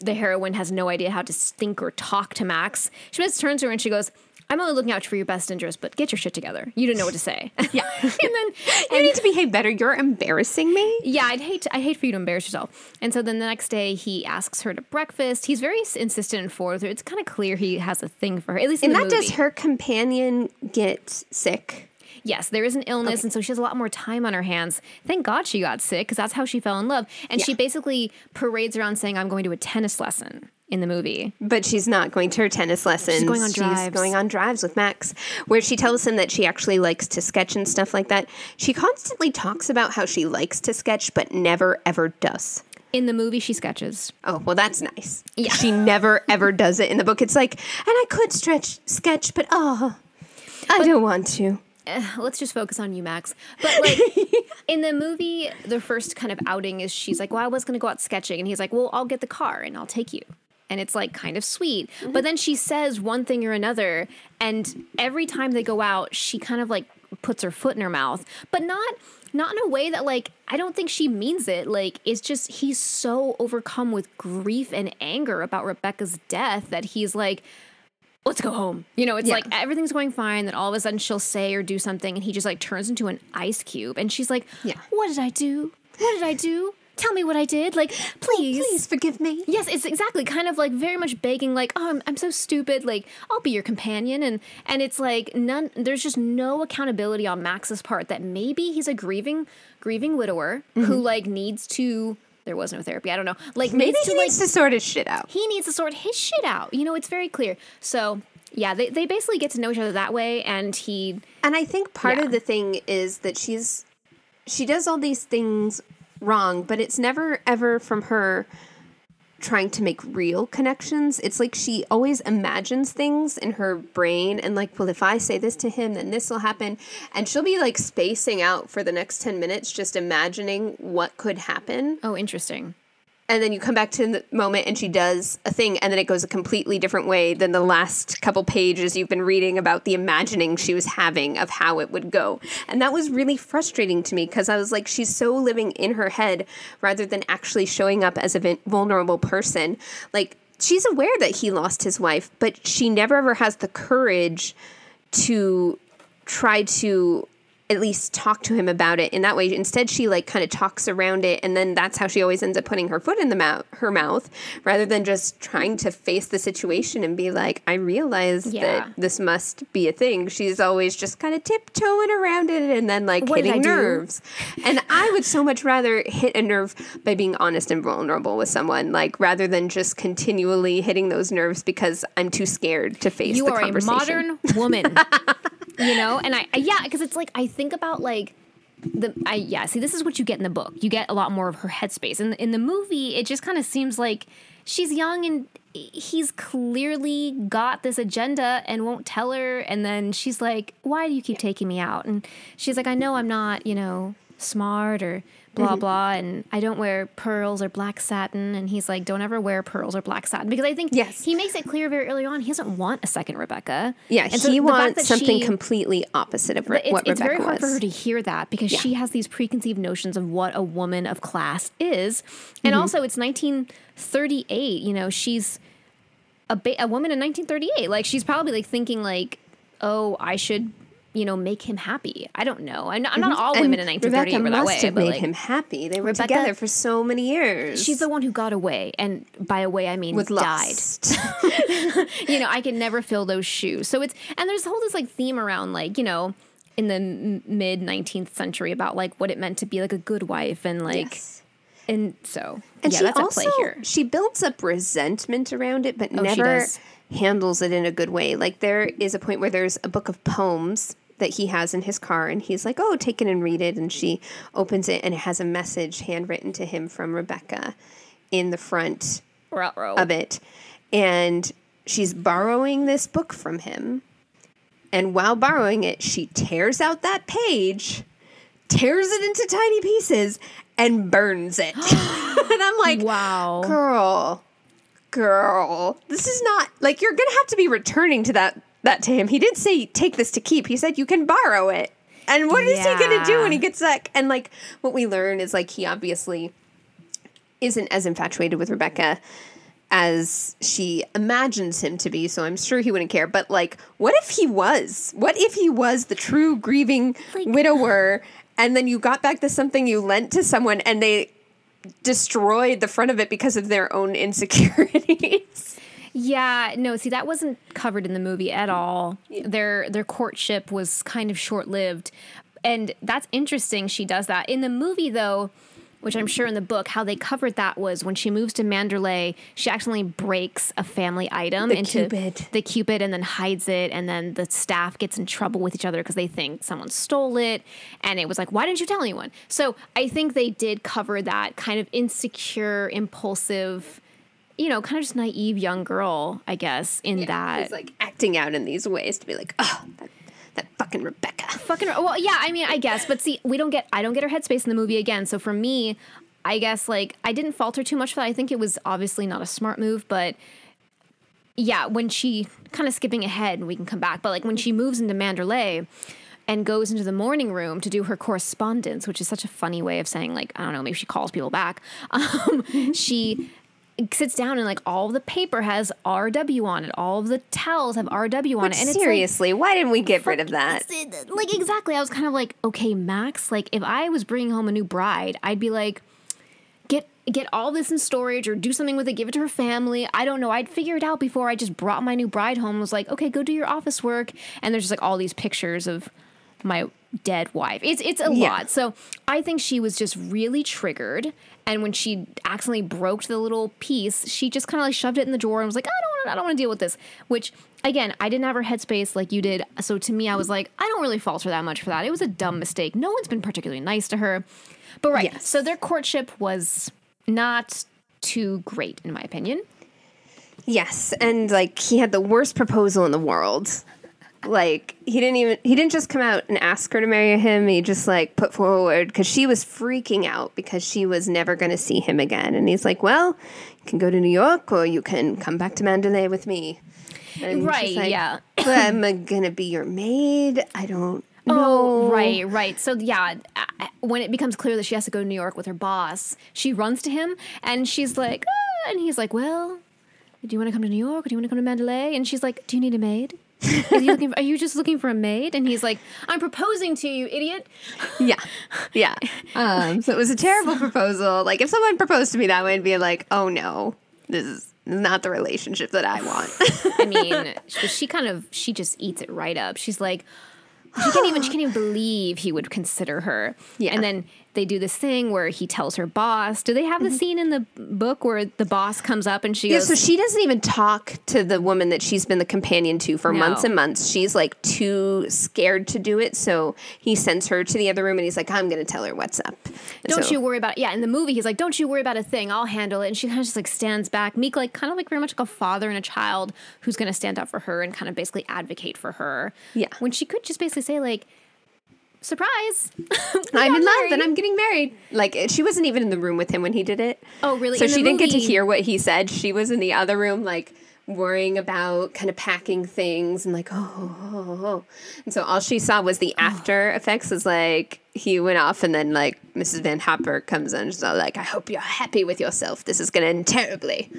[SPEAKER 2] the heroine has no idea how to think or talk to Max, she just turns to her and she goes, I'm only looking out for your best interest, but get your shit together. You didn't know what to say. Yeah. and then
[SPEAKER 5] You need to behave better. You're embarrassing me.
[SPEAKER 2] yeah, I'd hate to, I hate for you to embarrass yourself. And so then the next day he asks her to breakfast. He's very insistent and forward. It's kind of clear he has a thing for her. At least in
[SPEAKER 5] And that
[SPEAKER 2] movie.
[SPEAKER 5] does her companion get sick.
[SPEAKER 2] Yes, there is an illness, and so she has a lot more time on her hands. Thank God she got sick because that's how she fell in love. And she basically parades around saying, "I'm going to a tennis lesson." In the movie,
[SPEAKER 5] But she's not going to her tennis lessons.
[SPEAKER 2] She's going on drives.
[SPEAKER 5] going on drives with Max, where she tells him that she actually likes to sketch and stuff like that. She constantly talks about how she likes to sketch, but never ever does.
[SPEAKER 2] in the movie, she sketches.
[SPEAKER 5] Oh, well, that's nice.
[SPEAKER 2] Yeah.
[SPEAKER 5] She never ever does it in the book. It's like, and I could stretch sketch, but oh, I don't want to.
[SPEAKER 2] Eh, let's just focus on you, Max. But like in the movie, the first kind of outing is she's like, "Well, I was going to go out sketching," and he's like, "Well, I'll get the car and I'll take you." And it's like kind of sweet. Mm-hmm. But then she says one thing or another, and every time they go out, she kind of like puts her foot in her mouth, but not not in a way that like I don't think she means it. Like it's just he's so overcome with grief and anger about Rebecca's death that he's like let's go home. You know, it's
[SPEAKER 5] Yeah.
[SPEAKER 2] like everything's going fine. Then all of a sudden she'll say or do something and he just like turns into an ice cube. And she's like,
[SPEAKER 5] Yeah.
[SPEAKER 2] What did I do? What did I do? Tell me what I did. Like, please.
[SPEAKER 5] Oh, please forgive me.
[SPEAKER 2] Yes, it's exactly kind of like very much begging, like, oh, I'm, I'm so stupid. Like, I'll be your companion, and and it's like none. There's just no accountability on Max's part that maybe he's a grieving grieving widower who mm-hmm. like needs to there was no therapy. I don't know. Like
[SPEAKER 5] Maybe
[SPEAKER 2] needs
[SPEAKER 5] he
[SPEAKER 2] to, like,
[SPEAKER 5] needs to sort his shit out.
[SPEAKER 2] he needs to sort his shit out. You know, it's very clear. So yeah, they they basically get to know each other that way, and he
[SPEAKER 5] And I think part
[SPEAKER 2] Yeah.
[SPEAKER 5] of the thing is that she's she does all these things wrong, but it's never ever from her trying to make real connections. It's like she always imagines things in her brain and like, well, if I say this to him, then this will happen. And she'll be like spacing out for the next 10 minutes just imagining what could happen.
[SPEAKER 2] oh interesting.
[SPEAKER 5] And then you come back to the moment and she does a thing and then it goes a completely different way than the last couple pages you've been reading about the imagining she was having of how it would go. And that was really frustrating to me because I was like, she's so living in her head rather than actually showing up as a vulnerable person. Like, she's aware that he lost his wife, but she never ever has the courage to try to at least talk to him about it in that way. Instead, she like kind of talks around it, and then that's how she always ends up putting her foot in the mouth, her mouth, rather than just trying to face the situation and be like, "I realize
[SPEAKER 2] Yeah.
[SPEAKER 5] that this must be a thing." She's always just kind of tiptoeing around it, and then like
[SPEAKER 2] What
[SPEAKER 5] hitting nerves. and I would so much rather hit a nerve by being honest and vulnerable with someone, like rather than just continually hitting those nerves because I'm too scared to face
[SPEAKER 2] you
[SPEAKER 5] the
[SPEAKER 2] are a
[SPEAKER 5] conversation.
[SPEAKER 2] modern woman you know? And i I- yeah because it's like i think about like the i yeah see this is what you get in the book. You get a lot more of her headspace. And in the movie it just kind of seems like she's young and he's clearly got this agenda and won't tell her. And then she's like why do you keep taking me out? And she's like i know i'm not you know smart or blah
[SPEAKER 5] Mm-hmm.
[SPEAKER 2] blah and i don't wear pearls or black satin and he's like don't ever wear pearls or black satin because i think
[SPEAKER 5] Yes.
[SPEAKER 2] he makes it clear very early on he doesn't want a second rebecca
[SPEAKER 5] Yeah,
[SPEAKER 2] And so
[SPEAKER 5] he wants something
[SPEAKER 2] she-
[SPEAKER 5] completely opposite of re-
[SPEAKER 2] it's,
[SPEAKER 5] what
[SPEAKER 2] it's
[SPEAKER 5] Rebecca
[SPEAKER 2] very hard
[SPEAKER 5] was.
[SPEAKER 2] for her to hear that because she has these preconceived notions of what a woman of class is and
[SPEAKER 5] Mm-hmm.
[SPEAKER 2] also it's 1938 you know she's a, ba- a woman in 1938 like she's probably like thinking like oh i should you know make him happy i don't know i'm not, I'm not all
[SPEAKER 5] Mm-hmm. And
[SPEAKER 2] women in 1938
[SPEAKER 5] Rebecca
[SPEAKER 2] were that
[SPEAKER 5] must
[SPEAKER 2] way
[SPEAKER 5] have
[SPEAKER 2] but
[SPEAKER 5] made
[SPEAKER 2] like
[SPEAKER 5] him happy. They were
[SPEAKER 2] Rebecca-
[SPEAKER 5] together for so many years.
[SPEAKER 2] she's the one who got away and by away i mean
[SPEAKER 5] with
[SPEAKER 2] died
[SPEAKER 5] lust.
[SPEAKER 2] you know, I can never fill those shoes. So it's and there's a whole this like theme around like you know in the m- mid 19th century about like what it meant to be like a good wife and like
[SPEAKER 5] Yes.
[SPEAKER 2] And so
[SPEAKER 5] And
[SPEAKER 2] yeah,
[SPEAKER 5] she
[SPEAKER 2] that's
[SPEAKER 5] also
[SPEAKER 2] here.
[SPEAKER 5] she builds up resentment around it, but
[SPEAKER 2] Oh,
[SPEAKER 5] never handles it in a good way. Like there is a point where there's a book of poems that he has in his car, and he's like, "Oh, take it and read it." And she opens it, and it has a message handwritten to him from Rebecca in the front
[SPEAKER 2] Ruh-roh.
[SPEAKER 5] of it. And she's borrowing this book from him. And while borrowing it, she tears out that page, tears it into tiny pieces, and burns it. and I'm like,
[SPEAKER 2] Wow.
[SPEAKER 5] girl, girl, this is not like you're gonna have to be returning to that that to him. He did say take this to keep. He said you can borrow it. And what is he gonna do when he gets back? And like what we learn is like he obviously isn't as infatuated with Rebecca as she imagines him to be, so I'm sure he wouldn't care. But like, what if he was? What if he was the true grieving widower and then you got back to something you lent to someone and they destroyed the front of it because of their own insecurities?
[SPEAKER 2] Yeah, no, see that wasn't covered in the movie at all. Their their courtship was kind of short-lived. And that's interesting she does that. In the movie though, which I'm sure in the book how they covered that was when she moves to Manderley, she accidentally breaks a family item
[SPEAKER 5] The
[SPEAKER 2] into
[SPEAKER 5] Cupid.
[SPEAKER 2] the cupid and then hides it and then the staff gets in trouble with each other because they think someone stole it and it was like why didn't you tell anyone? So I think they did cover that kind of insecure, impulsive you know, kind of just naive young girl, I guess, in that.
[SPEAKER 5] He's like acting out in these ways to be like, oh, that, that fucking Rebecca.
[SPEAKER 2] fucking well, yeah, I mean, I guess, but see, we don't get I don't get her headspace in the movie again. So for me, I guess like I didn't falter too much for that. I think it was obviously not a smart move, but yeah, when she kind of skipping ahead and we can come back, but like when she moves into Manderley and goes into the morning room to do her correspondence, which is such a funny way of saying like I don't know, maybe she calls people back. Um, she sits down and like all the paper has RW on it, all of the towels have RW on it, and it's like,
[SPEAKER 5] Seriously, why didn't we get rid of that?
[SPEAKER 2] Uh, like exactly. I was kind of like okay max like if i was bringing home a new bride i'd be like get get all this in storage or do something with it give it to her family. I don't know. I'd figure it out before i just brought my new bride home. Was like okay go do your office work. And there's just like all these pictures of my dead wife. It's it's a
[SPEAKER 5] Yeah.
[SPEAKER 2] lot. So I think she was just really triggered. And when she accidentally broke the little piece, she just kind of like shoved it in the drawer and was like, I don't want to, I don't want to deal with this. Which again, I didn't have her headspace like you did. So to me, I was like, I don't really fault her that much for that. It was a dumb mistake. No one's been particularly nice to her. But right,
[SPEAKER 5] Yes.
[SPEAKER 2] so their courtship was not too great in my opinion.
[SPEAKER 5] Yes, and like he had the worst proposal in the world. Like he didn't even he didn't just come out and ask her to marry him. He just like put forward because she was freaking out because she was never going to see him again. And he's like, "Well, you can go to New York or you can come back to Manderley with me." And
[SPEAKER 2] Right,
[SPEAKER 5] like,
[SPEAKER 2] yeah.
[SPEAKER 5] but am I gonna be your maid? I don't
[SPEAKER 2] Oh, right, right. So yeah, when it becomes clear that she has to go to New York with her boss, she runs to him and she's like, ah, and he's like, "Well, do you want to come to New York or do you want to come to Manderley?" And she's like, "Do you need a maid? Is he looking, are you just looking for a maid?" And he's like, "I'm proposing to you, idiot."
[SPEAKER 5] Yeah, yeah. Um, so it was a terrible proposal. Like if someone proposed to me that way, I'd be like, "Oh no, this is not the relationship that I want."
[SPEAKER 2] I mean, she, she kind of she just eats it right up. She's like, she can't even she can't even believe he would consider her.
[SPEAKER 5] Yeah.
[SPEAKER 2] And then they do this thing where he tells her boss. Do they have the mm-hmm. scene in the book where the boss comes up and she
[SPEAKER 5] Yeah,
[SPEAKER 2] goes,
[SPEAKER 5] so she doesn't even talk to the woman that she's been the companion to for
[SPEAKER 2] No.
[SPEAKER 5] months and months. She's like too scared to do it. So he sends her to the other room and he's like, I'm going to tell her what's up. And
[SPEAKER 2] Don't
[SPEAKER 5] so-
[SPEAKER 2] you worry about it. Yeah, in the movie he's like, Don't you worry about a thing, I'll handle it. And she kind of just like stands back, meek, like kind of like very much like a father and a child who's gonna stand up for her and kind of basically advocate for her.
[SPEAKER 5] Yeah.
[SPEAKER 2] When she could just basically say, like, surprise.
[SPEAKER 5] I'm in love and I'm getting married. Like she wasn't even in the room with him when he did it.
[SPEAKER 2] Oh, really?
[SPEAKER 5] So
[SPEAKER 2] In
[SPEAKER 5] she didn't get to hear what he said. She was in the other room, like worrying about kind of packing things and like oh, oh, oh. and so all she saw was the after effects is like he went off and then like Mrs. Van Hopper comes in she's all like I hope you're happy with yourself this is gonna end terribly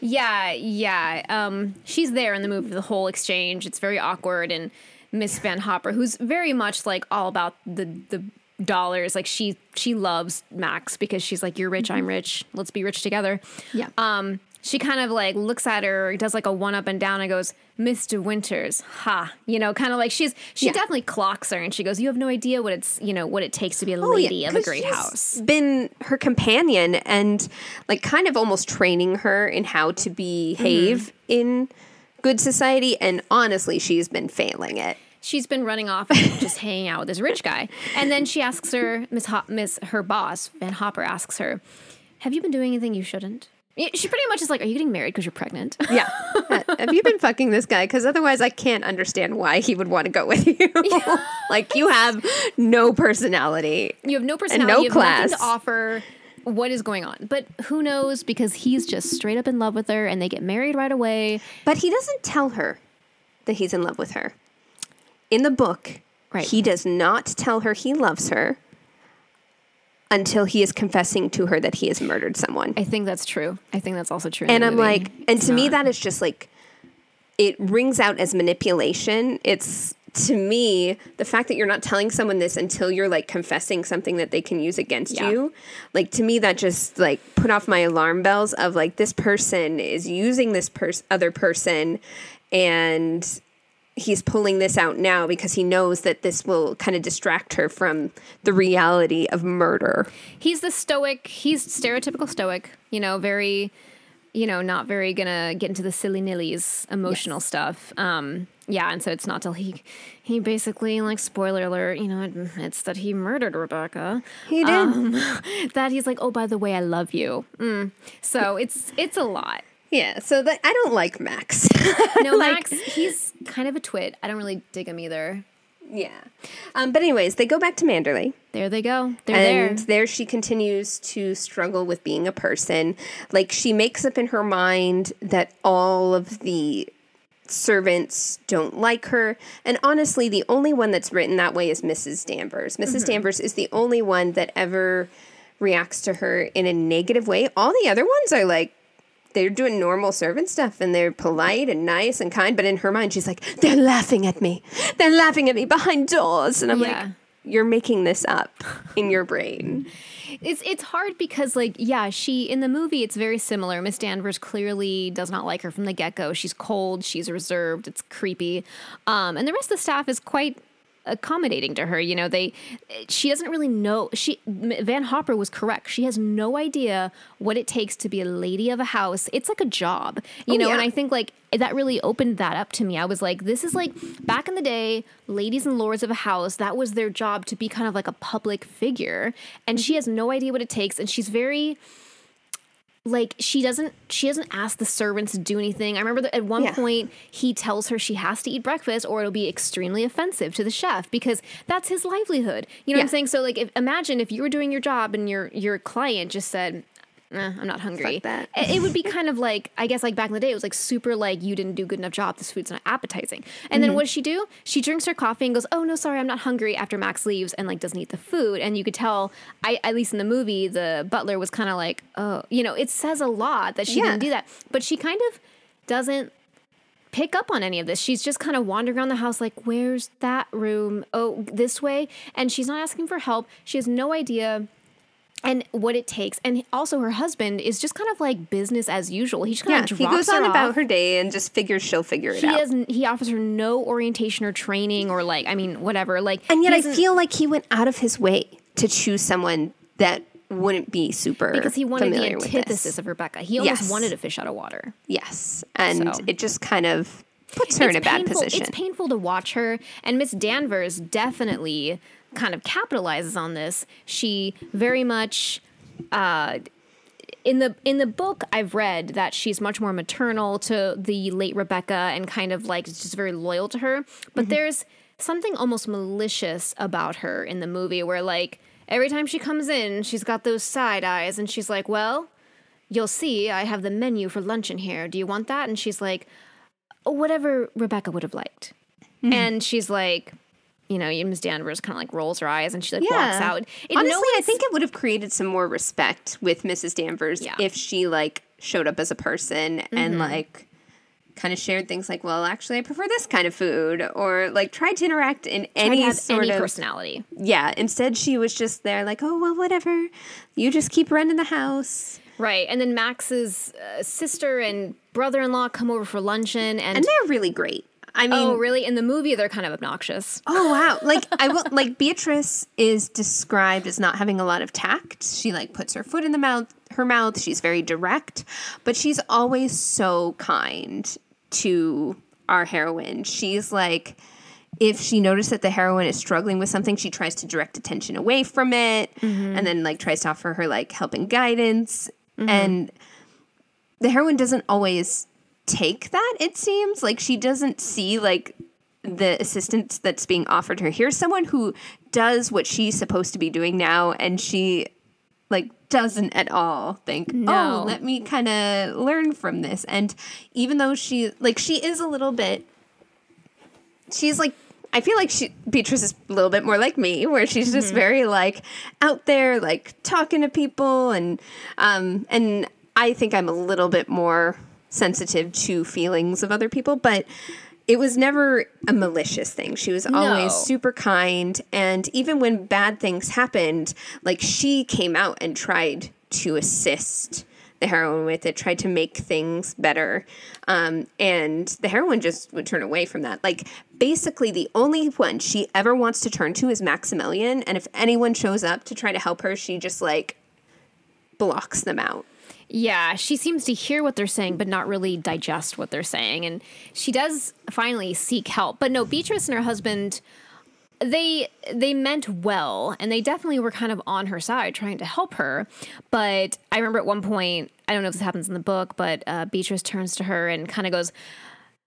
[SPEAKER 2] Yeah, yeah. Um, she's there in the movie, the whole exchange. It's very awkward, and Miss Van Hopper, who's very much like all about the the dollars, like she she loves Max because she's like, "You're rich, I'm rich. Let's be rich together."
[SPEAKER 5] Yeah.
[SPEAKER 2] Um, she kind of like looks at her, does like a one up and down, and goes, "Mr. Winters, ha!" You know, kind of like she's she
[SPEAKER 5] Yeah.
[SPEAKER 2] definitely clocks her, and she goes, "You have no idea what it's you know what it takes to be a lady of a
[SPEAKER 5] Oh,
[SPEAKER 2] great
[SPEAKER 5] she's
[SPEAKER 2] house."
[SPEAKER 5] Been her companion and like kind of almost training her in how to behave
[SPEAKER 2] Mm-hmm.
[SPEAKER 5] in good society. And honestly, she's been failing it.
[SPEAKER 2] She's been running off and just hanging out with this rich guy. And then she asks her, Miss Miss her boss, Van Hopper asks her, "Have you been doing anything you shouldn't?" She pretty much is like, "Are you getting married because you're pregnant?"
[SPEAKER 5] Yeah. Have you been fucking this guy? Because otherwise, I can't understand why he would want to go with you. like you have no personality.
[SPEAKER 2] You have no personality,
[SPEAKER 5] no
[SPEAKER 2] you have nothing
[SPEAKER 5] class.
[SPEAKER 2] to offer. What is going on? But who knows? Because he's just straight up in love with her, and they get married right away.
[SPEAKER 5] But he doesn't tell her that he's in love with her. In the book,
[SPEAKER 2] Right.
[SPEAKER 5] he does not tell her he loves her until he is confessing to her that he has murdered someone.
[SPEAKER 2] I think that's true. I think that's also true.
[SPEAKER 5] And I'm
[SPEAKER 2] movie.
[SPEAKER 5] like, and
[SPEAKER 2] It's
[SPEAKER 5] to me, that is just like, it rings out as manipulation. It's to me, the fact that you're not telling someone this until you're like confessing something that they can use against
[SPEAKER 2] Yeah.
[SPEAKER 5] you, like to me, that just like put off my alarm bells of like, this person is using this pers- other person and he's pulling this out now because he knows that this will kind of distract her from the reality of murder.
[SPEAKER 2] he's the stoic he's stereotypical stoic you know very you know not very gonna get into the silly nillies emotional stuff um yeah and so it's not till he he basically like spoiler alert you know admits that he murdered rebecca
[SPEAKER 5] He did.
[SPEAKER 2] um, that he's like oh by the way i love you mm. so it's it's a lot
[SPEAKER 5] yeah, so that I don't like Max.
[SPEAKER 2] no
[SPEAKER 5] Like-
[SPEAKER 2] max he's kind of a twit i don't really dig him either
[SPEAKER 5] Yeah. Um, but anyways, they go back to Manderley.
[SPEAKER 2] there they go they're
[SPEAKER 5] And
[SPEAKER 2] there
[SPEAKER 5] there she continues to struggle with being a person. Like she makes up in her mind that all of the servants don't like her. And honestly, the only one that's written that way is Mrs. Danvers. missus Danvers is the only one that ever reacts to her in a negative way. All the other ones are like they're doing normal servant stuff and they're polite and nice and kind, but in her mind she's like, they're laughing at me. They're laughing at me behind doors. And I'm
[SPEAKER 2] Yeah.
[SPEAKER 5] like, you're making this up in your brain.
[SPEAKER 2] It's it's hard because like yeah, she in the movie it's very similar. Miss Danvers clearly does not like her from the get go. She's cold, she's reserved, it's creepy, um, and the rest of the staff is quite accommodating to her. You know, they she doesn't really know. She Van Hopper was correct. She has no idea what it takes to be a lady of a house. It's like a job, you
[SPEAKER 5] Oh,
[SPEAKER 2] know.
[SPEAKER 5] yeah.
[SPEAKER 2] And I think like that really opened that up to me. I was like, this is like back in the day, ladies and lords of a house. That was their job to be kind of like a public figure, and she has no idea what it takes, and she's very like she doesn't she doesn't ask the servants to do anything. I remember that at one
[SPEAKER 5] Yeah.
[SPEAKER 2] point he tells her she has to eat breakfast or it'll be extremely offensive to the chef because that's his livelihood. You know what I'm saying? So like if, imagine if you were doing your job and your your client just said Eh, I'm not hungry.
[SPEAKER 5] That.
[SPEAKER 2] It it would be kind of like I guess like back in the day it was like super like you didn't do a good enough job. This food's not appetizing. And then what does she do? She drinks her coffee and goes, "Oh no, sorry, I'm not hungry." After Max leaves and like doesn't eat the food, and you could tell, I at least in the movie, the butler was kind of like, "Oh, you know," it says a lot that she
[SPEAKER 5] Yeah.
[SPEAKER 2] didn't do that, but she kind of doesn't pick up on any of this. She's just kind of wandering around the house like, where's that room? Oh, this way. And she's not asking for help. She has no idea and what it takes. And also her husband is just kind of like business as usual. He just kind
[SPEAKER 5] Yeah,
[SPEAKER 2] of
[SPEAKER 5] he goes on about her day and just figures she'll figure it
[SPEAKER 2] He
[SPEAKER 5] out.
[SPEAKER 2] doesn't he offers her no orientation or training or like I mean whatever. Like
[SPEAKER 5] And yet I feel like he went out of his way to choose someone that wouldn't be super
[SPEAKER 2] because he wanted the antithesis of Rebecca. He almost
[SPEAKER 5] Yes.
[SPEAKER 2] wanted a fish out of water.
[SPEAKER 5] Yes, and
[SPEAKER 2] So.
[SPEAKER 5] it just kind of puts her in a bad position.
[SPEAKER 2] It's painful to watch her, and Miss Danvers definitely kind of capitalizes on this. She very much. Uh, in the in the book I've read that she's much more maternal to the late Rebecca and kind of like just very loyal to her. But
[SPEAKER 5] Mm-hmm.
[SPEAKER 2] there's something almost malicious about her in the movie where like every time she comes in, she's got those side eyes and she's like, "Well, you'll see, I have the menu for lunch in here. Do you want that?" And she's like, "Oh, whatever Rebecca would have liked."
[SPEAKER 5] Mm-hmm.
[SPEAKER 2] And she's like, you know, Miss Danvers kind of like rolls her eyes and she like walks out. It-
[SPEAKER 5] Honestly, I think it would have created some more respect with Mrs. Danvers
[SPEAKER 2] Yeah.
[SPEAKER 5] if she like showed up as a person
[SPEAKER 2] Mm-hmm.
[SPEAKER 5] and like kind of shared things like, "Well, actually, I prefer this kind of food," or like tried to interact in any sort
[SPEAKER 2] any
[SPEAKER 5] of
[SPEAKER 2] personality.
[SPEAKER 5] yeah. Instead, she was just there like, "Oh well, whatever. You just keep running the house."
[SPEAKER 2] Right. And then Max's uh, sister and brother in law come over for luncheon. And,
[SPEAKER 5] And they're really great. I oh, mean,
[SPEAKER 2] oh, really? In the movie, they're kind of obnoxious.
[SPEAKER 5] Oh wow! Like I will like Beatrice is described as not having a lot of tact. She like puts her foot in the mouth, her mouth. She's very direct, but she's always so kind to our heroine. She's like if she notices that the heroine is struggling with something, she tries to direct attention away from it mm-hmm. and then like tries to offer her like help and guidance. Mm-hmm. And the heroine doesn't always take that, it seems. Like she doesn't see like the assistance that's being offered her. Here's someone who does what she's supposed to be doing now and she like doesn't at all think,
[SPEAKER 2] No.
[SPEAKER 5] "Oh, let me kind of learn from this." And even though she like she is a little bit she's like I feel like she Beatrice is a little bit more like me, where she's just very like out there, like talking to people, and um, and I think I'm a little bit more sensitive to feelings of other people, but it was never a malicious thing. She was always
[SPEAKER 2] No.
[SPEAKER 5] super kind, and even when bad things happened, like she came out and tried to assist the heroine with it, tried to make things better. Um, and the heroine just would turn away from that. Like, basically, the only one she ever wants to turn to is Maximilian. And if anyone shows up to try to help her, she just like blocks them out.
[SPEAKER 2] Yeah, she seems to hear what they're saying, but not really digest what they're saying. And she does finally seek help. But no, Beatrice and her husband, they they meant well, and they definitely were kind of on her side, trying to help her. But I remember at one point, I don't know if this happens in the book, but uh, Beatrice turns to her and kind of goes.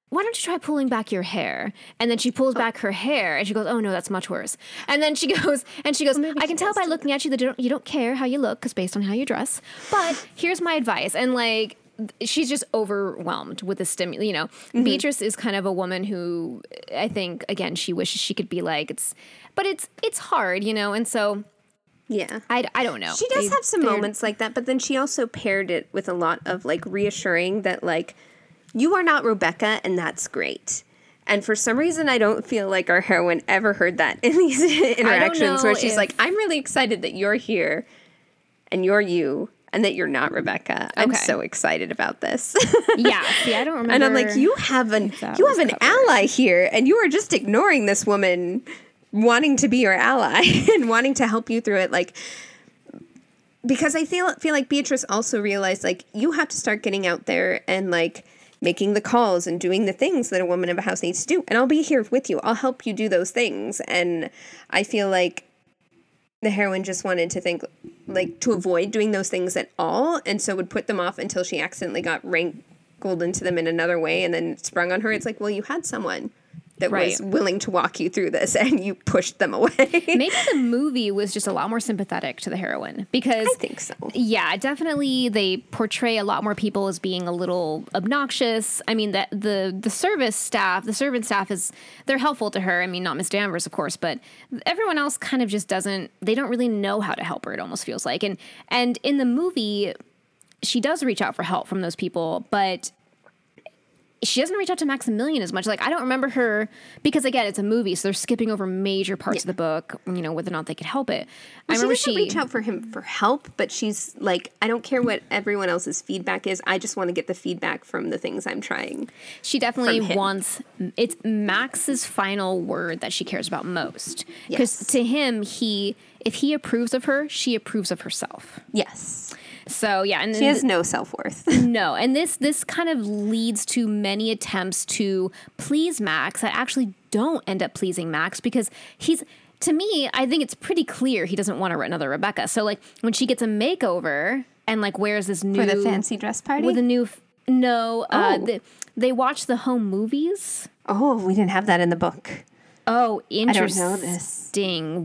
[SPEAKER 2] Why don't you try pulling back your hair? And then she pulls oh. back her hair, and she goes, "Oh no, that's much worse." And then she goes, and she goes, oh, "I can tell by looking at you that you don't, you don't care how you look, because based on how you dress. But here's my advice." And like, she's just overwhelmed with the stimulus. You know, mm-hmm. Beatrice is kind of a woman who I think again she wishes she could be like it's, but it's it's hard, you know. And so
[SPEAKER 5] Yeah.
[SPEAKER 2] I, I don't know.
[SPEAKER 5] She does
[SPEAKER 2] They-
[SPEAKER 5] have some moments like that, but then she also paired it with a lot of like reassuring that like you are not Rebecca and that's great. And for some reason I don't feel like our heroine ever heard that in these interactions where she's
[SPEAKER 2] if-
[SPEAKER 5] like, I'm really excited that you're here and you're you and that you're not Rebecca. I'm so excited about this.
[SPEAKER 2] Yeah, see, I don't remember.
[SPEAKER 5] and I'm like, you have an you have an
[SPEAKER 2] covered.
[SPEAKER 5] ally here and you are just ignoring this woman wanting to be your ally and wanting to help you through it like because I feel feel like Beatrice also realized like you have to start getting out there and like making the calls and doing the things that a woman of a house needs to do. And I'll be here with you. I'll help you do those things. And I feel like the heroine just wanted to think like to avoid doing those things at all and so would put them off until she accidentally got wrangled into them in another way and then sprung on her. It's like, well, you had someone that was willing to walk you through this and you pushed them away.
[SPEAKER 2] Maybe the movie was just a lot more sympathetic to the heroine because
[SPEAKER 5] I think so.
[SPEAKER 2] Yeah, definitely they portray a lot more people as being a little obnoxious. I mean that the the service staff, the servant staff is they're helpful to her. I mean not Miss Danvers of course, but everyone else kind of just doesn't they don't really know how to help her it almost feels like. And and in the movie she does reach out for help from those people, but she doesn't reach out to Maximilian as much. Like I don't remember her because again, it's a movie, so they're skipping over major parts of the book. You know whether or not they could help it. I
[SPEAKER 5] she
[SPEAKER 2] remember
[SPEAKER 5] doesn't
[SPEAKER 2] she
[SPEAKER 5] reach out for him for help, but she's like, I don't care what everyone else's feedback is. I just want to get the feedback from the things I'm trying.
[SPEAKER 2] She definitely wants it's Max's final word that she cares about most. Because
[SPEAKER 5] Yes.
[SPEAKER 2] to him, he if he approves of her, she approves of herself.
[SPEAKER 5] Yes.
[SPEAKER 2] So yeah, and
[SPEAKER 5] She has no self worth.
[SPEAKER 2] no, and this this kind of leads to many attempts to please Max that actually don't end up pleasing Max because he's to me, I think it's pretty clear he doesn't want to another Rebecca. So like when she gets a makeover and like wears this new
[SPEAKER 5] For the fancy dress party?
[SPEAKER 2] with a new f- no, uh,
[SPEAKER 5] Oh.
[SPEAKER 2] the, they watch the home movies.
[SPEAKER 5] oh, we didn't have that in the book.
[SPEAKER 2] Oh,
[SPEAKER 5] don't
[SPEAKER 2] interesting.
[SPEAKER 5] know this.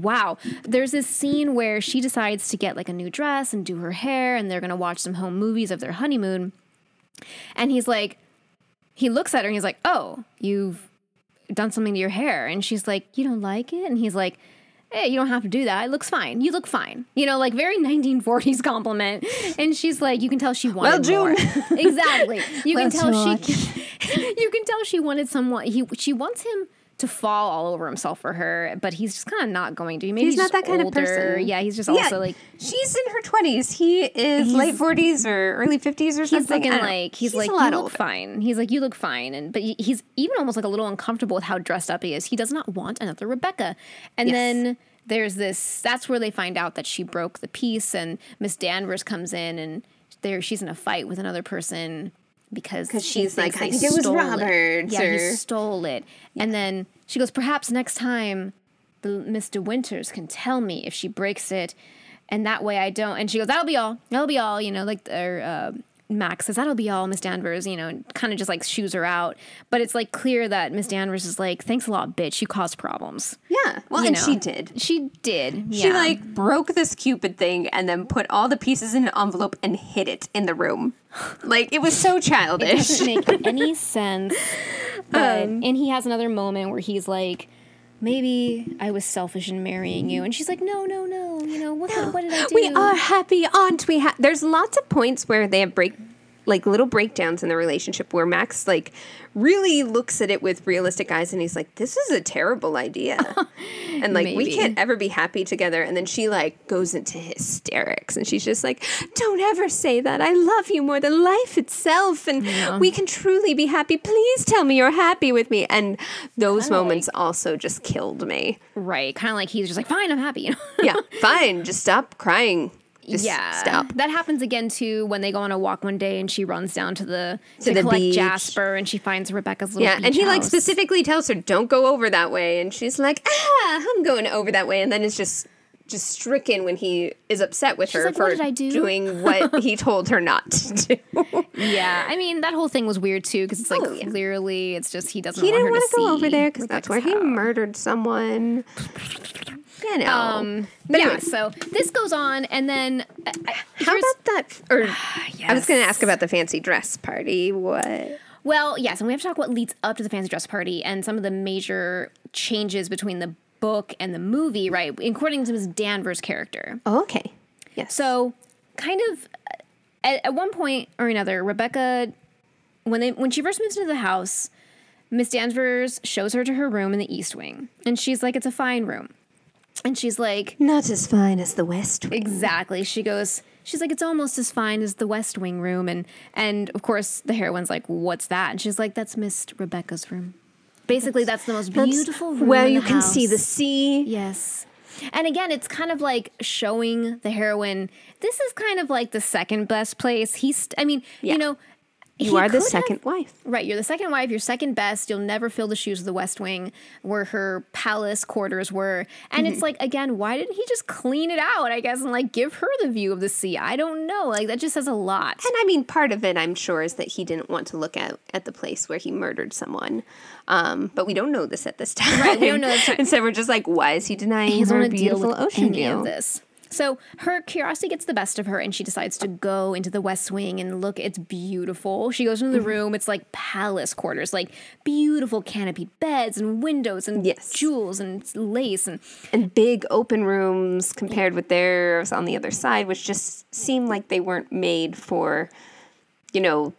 [SPEAKER 2] Wow. There's this scene where she decides to get like a new dress and do her hair, and they're going to watch some home movies of their honeymoon. And he's like, he looks at her and he's like, Oh, you've done something to your hair. And she's like, You don't like it? And he's like, Hey, you don't have to do that. It looks fine. You look fine. You know, like very 1940s compliment. And she's like, you can tell she wanted
[SPEAKER 5] Well,
[SPEAKER 2] more. Exactly. You can
[SPEAKER 5] Well,
[SPEAKER 2] tell she you can tell she wanted someone he she wants him to fall all over himself for her, but he's just kind of not going to. Maybe
[SPEAKER 5] He's
[SPEAKER 2] he's,
[SPEAKER 5] not that kind of person.
[SPEAKER 2] Yeah, he's just also like
[SPEAKER 5] she's in her twenties. He is late forties or early fifties or
[SPEAKER 2] he's
[SPEAKER 5] something.
[SPEAKER 2] looking
[SPEAKER 5] I don't know.
[SPEAKER 2] like he's, like
[SPEAKER 5] a
[SPEAKER 2] you look
[SPEAKER 5] older.
[SPEAKER 2] fine. He's like you look fine, and but he's even almost like a little uncomfortable with how dressed up he is. He does not want another Rebecca, and
[SPEAKER 5] Yes.
[SPEAKER 2] then there's this. That's where they find out that she broke the piece, and Miss Danvers comes in, and there she's in a fight with another person because
[SPEAKER 5] 'Cause
[SPEAKER 2] she
[SPEAKER 5] she's like, "I think it was
[SPEAKER 2] stole
[SPEAKER 5] Robert's,"
[SPEAKER 2] Yeah, he stole it, and then she goes, perhaps next time, the De Winters can tell me if she breaks it, and that way I don't. And she goes, that'll be all. That'll be all. You know, like or uh, Max says, that'll be all, Miss Danvers. You know, kind of just like shoos her out. But it's like clear that Miss Danvers is like, thanks a lot, bitch. You caused problems.
[SPEAKER 5] Yeah. Well,
[SPEAKER 2] You
[SPEAKER 5] and
[SPEAKER 2] know.
[SPEAKER 5] she did.
[SPEAKER 2] She did.
[SPEAKER 5] She
[SPEAKER 2] yeah.
[SPEAKER 5] like broke this cupid thing and then put all the pieces in an envelope and hid it in the room. Like it was so childish.
[SPEAKER 2] It doesn't make any sense. But um, and he has another moment where he's like, maybe I was selfish in marrying you, and she's like, no, no, no. You know what? what did I do?
[SPEAKER 5] We are happy, aren't we? Ha-? There's lots of points where they have break, like little breakdowns in the relationship where Max like really looks at it with realistic eyes and he's like, "This is a terrible idea," and like we can't ever be happy together. And then she like goes into hysterics and she's just like, "Don't ever say that. I love you more than life itself, and we can truly be happy. Please tell me you're happy with me." And those
[SPEAKER 2] Kinda
[SPEAKER 5] moments also just killed me.
[SPEAKER 2] right, kind of like he's just like, fine, I'm happy.
[SPEAKER 5] Yeah, fine, just stop crying. Just
[SPEAKER 2] yeah,
[SPEAKER 5] stop.
[SPEAKER 2] That happens again too when they go on a walk one day and she runs down to the to,
[SPEAKER 5] the
[SPEAKER 2] collect
[SPEAKER 5] beach.
[SPEAKER 2] Jasper and she finds Rebecca's little
[SPEAKER 5] Yeah, and he like specifically tells her, "Don't go over that way," and she's like, "Ah, I'm going over that way," and then it's just just stricken when he is upset with her
[SPEAKER 2] like,
[SPEAKER 5] for
[SPEAKER 2] "What do?"
[SPEAKER 5] doing what he told her not to do.
[SPEAKER 2] Yeah, I mean that whole thing was weird too because it's like
[SPEAKER 5] Oh, yeah.
[SPEAKER 2] clearly it's just he doesn't.
[SPEAKER 5] he
[SPEAKER 2] want
[SPEAKER 5] didn't want to go over there because that's where
[SPEAKER 2] Rebecca's
[SPEAKER 5] he murdered someone. You know.
[SPEAKER 2] Um,
[SPEAKER 5] But
[SPEAKER 2] yeah,
[SPEAKER 5] anyway,
[SPEAKER 2] so this goes on, and then uh,
[SPEAKER 5] how about that? Or I was going to ask about the fancy dress party. What?
[SPEAKER 2] Well, yes, and we have to talk what leads up to the fancy dress party and some of the major changes between the book and the movie, right? According to Ms. Danvers' character.
[SPEAKER 5] Oh, okay. Yes.
[SPEAKER 2] So, kind of uh, at, at one point or another, Rebecca, when they when she first moves into the house, Miss Danvers shows her to her room in the East Wing, and she's like, "It's a fine room," and she's like,
[SPEAKER 5] not as fine as the West Wing.
[SPEAKER 2] Exactly. She goes. She's like, it's almost as fine as the West Wing room, and and of course the heroine's like, what's that? And she's like, that's Miss Rebecca's room. Basically, that's the most beautiful room
[SPEAKER 5] where you can see the sea.
[SPEAKER 2] Yes. And again, it's kind of like showing the heroine. This is kind of like the second best place. He's, I mean,
[SPEAKER 5] Yeah.
[SPEAKER 2] you know,
[SPEAKER 5] You
[SPEAKER 2] he
[SPEAKER 5] are the
[SPEAKER 2] could have-
[SPEAKER 5] second wife.
[SPEAKER 2] Right, you're the second wife. You're second best. You'll never fill the shoes of the West Wing, where her palace quarters were. And
[SPEAKER 5] Mm-hmm.
[SPEAKER 2] it's like, again, why didn't he just clean it out? I guess and like give her the view of the sea. I don't know. Like that just says a lot.
[SPEAKER 5] And I mean, part of it, I'm sure, is that he didn't want to look at, at the place where he murdered someone. Um, but we don't know this at this time.
[SPEAKER 2] Right, we don't know this time.
[SPEAKER 5] And so we're just like, why is he denying
[SPEAKER 2] he
[SPEAKER 5] her
[SPEAKER 2] want to deal
[SPEAKER 5] beautiful
[SPEAKER 2] with
[SPEAKER 5] ocean
[SPEAKER 2] any
[SPEAKER 5] view?
[SPEAKER 2] of this. So her curiosity gets the best of her, and she decides to go into the West Wing and look. It's beautiful. She goes into
[SPEAKER 5] Mm-hmm.
[SPEAKER 2] the room. It's like palace quarters, like beautiful canopy beds and windows and
[SPEAKER 5] Yes.
[SPEAKER 2] jewels and lace and
[SPEAKER 5] And big open rooms compared with theirs on the other side, which just seemed like they weren't made for, you know,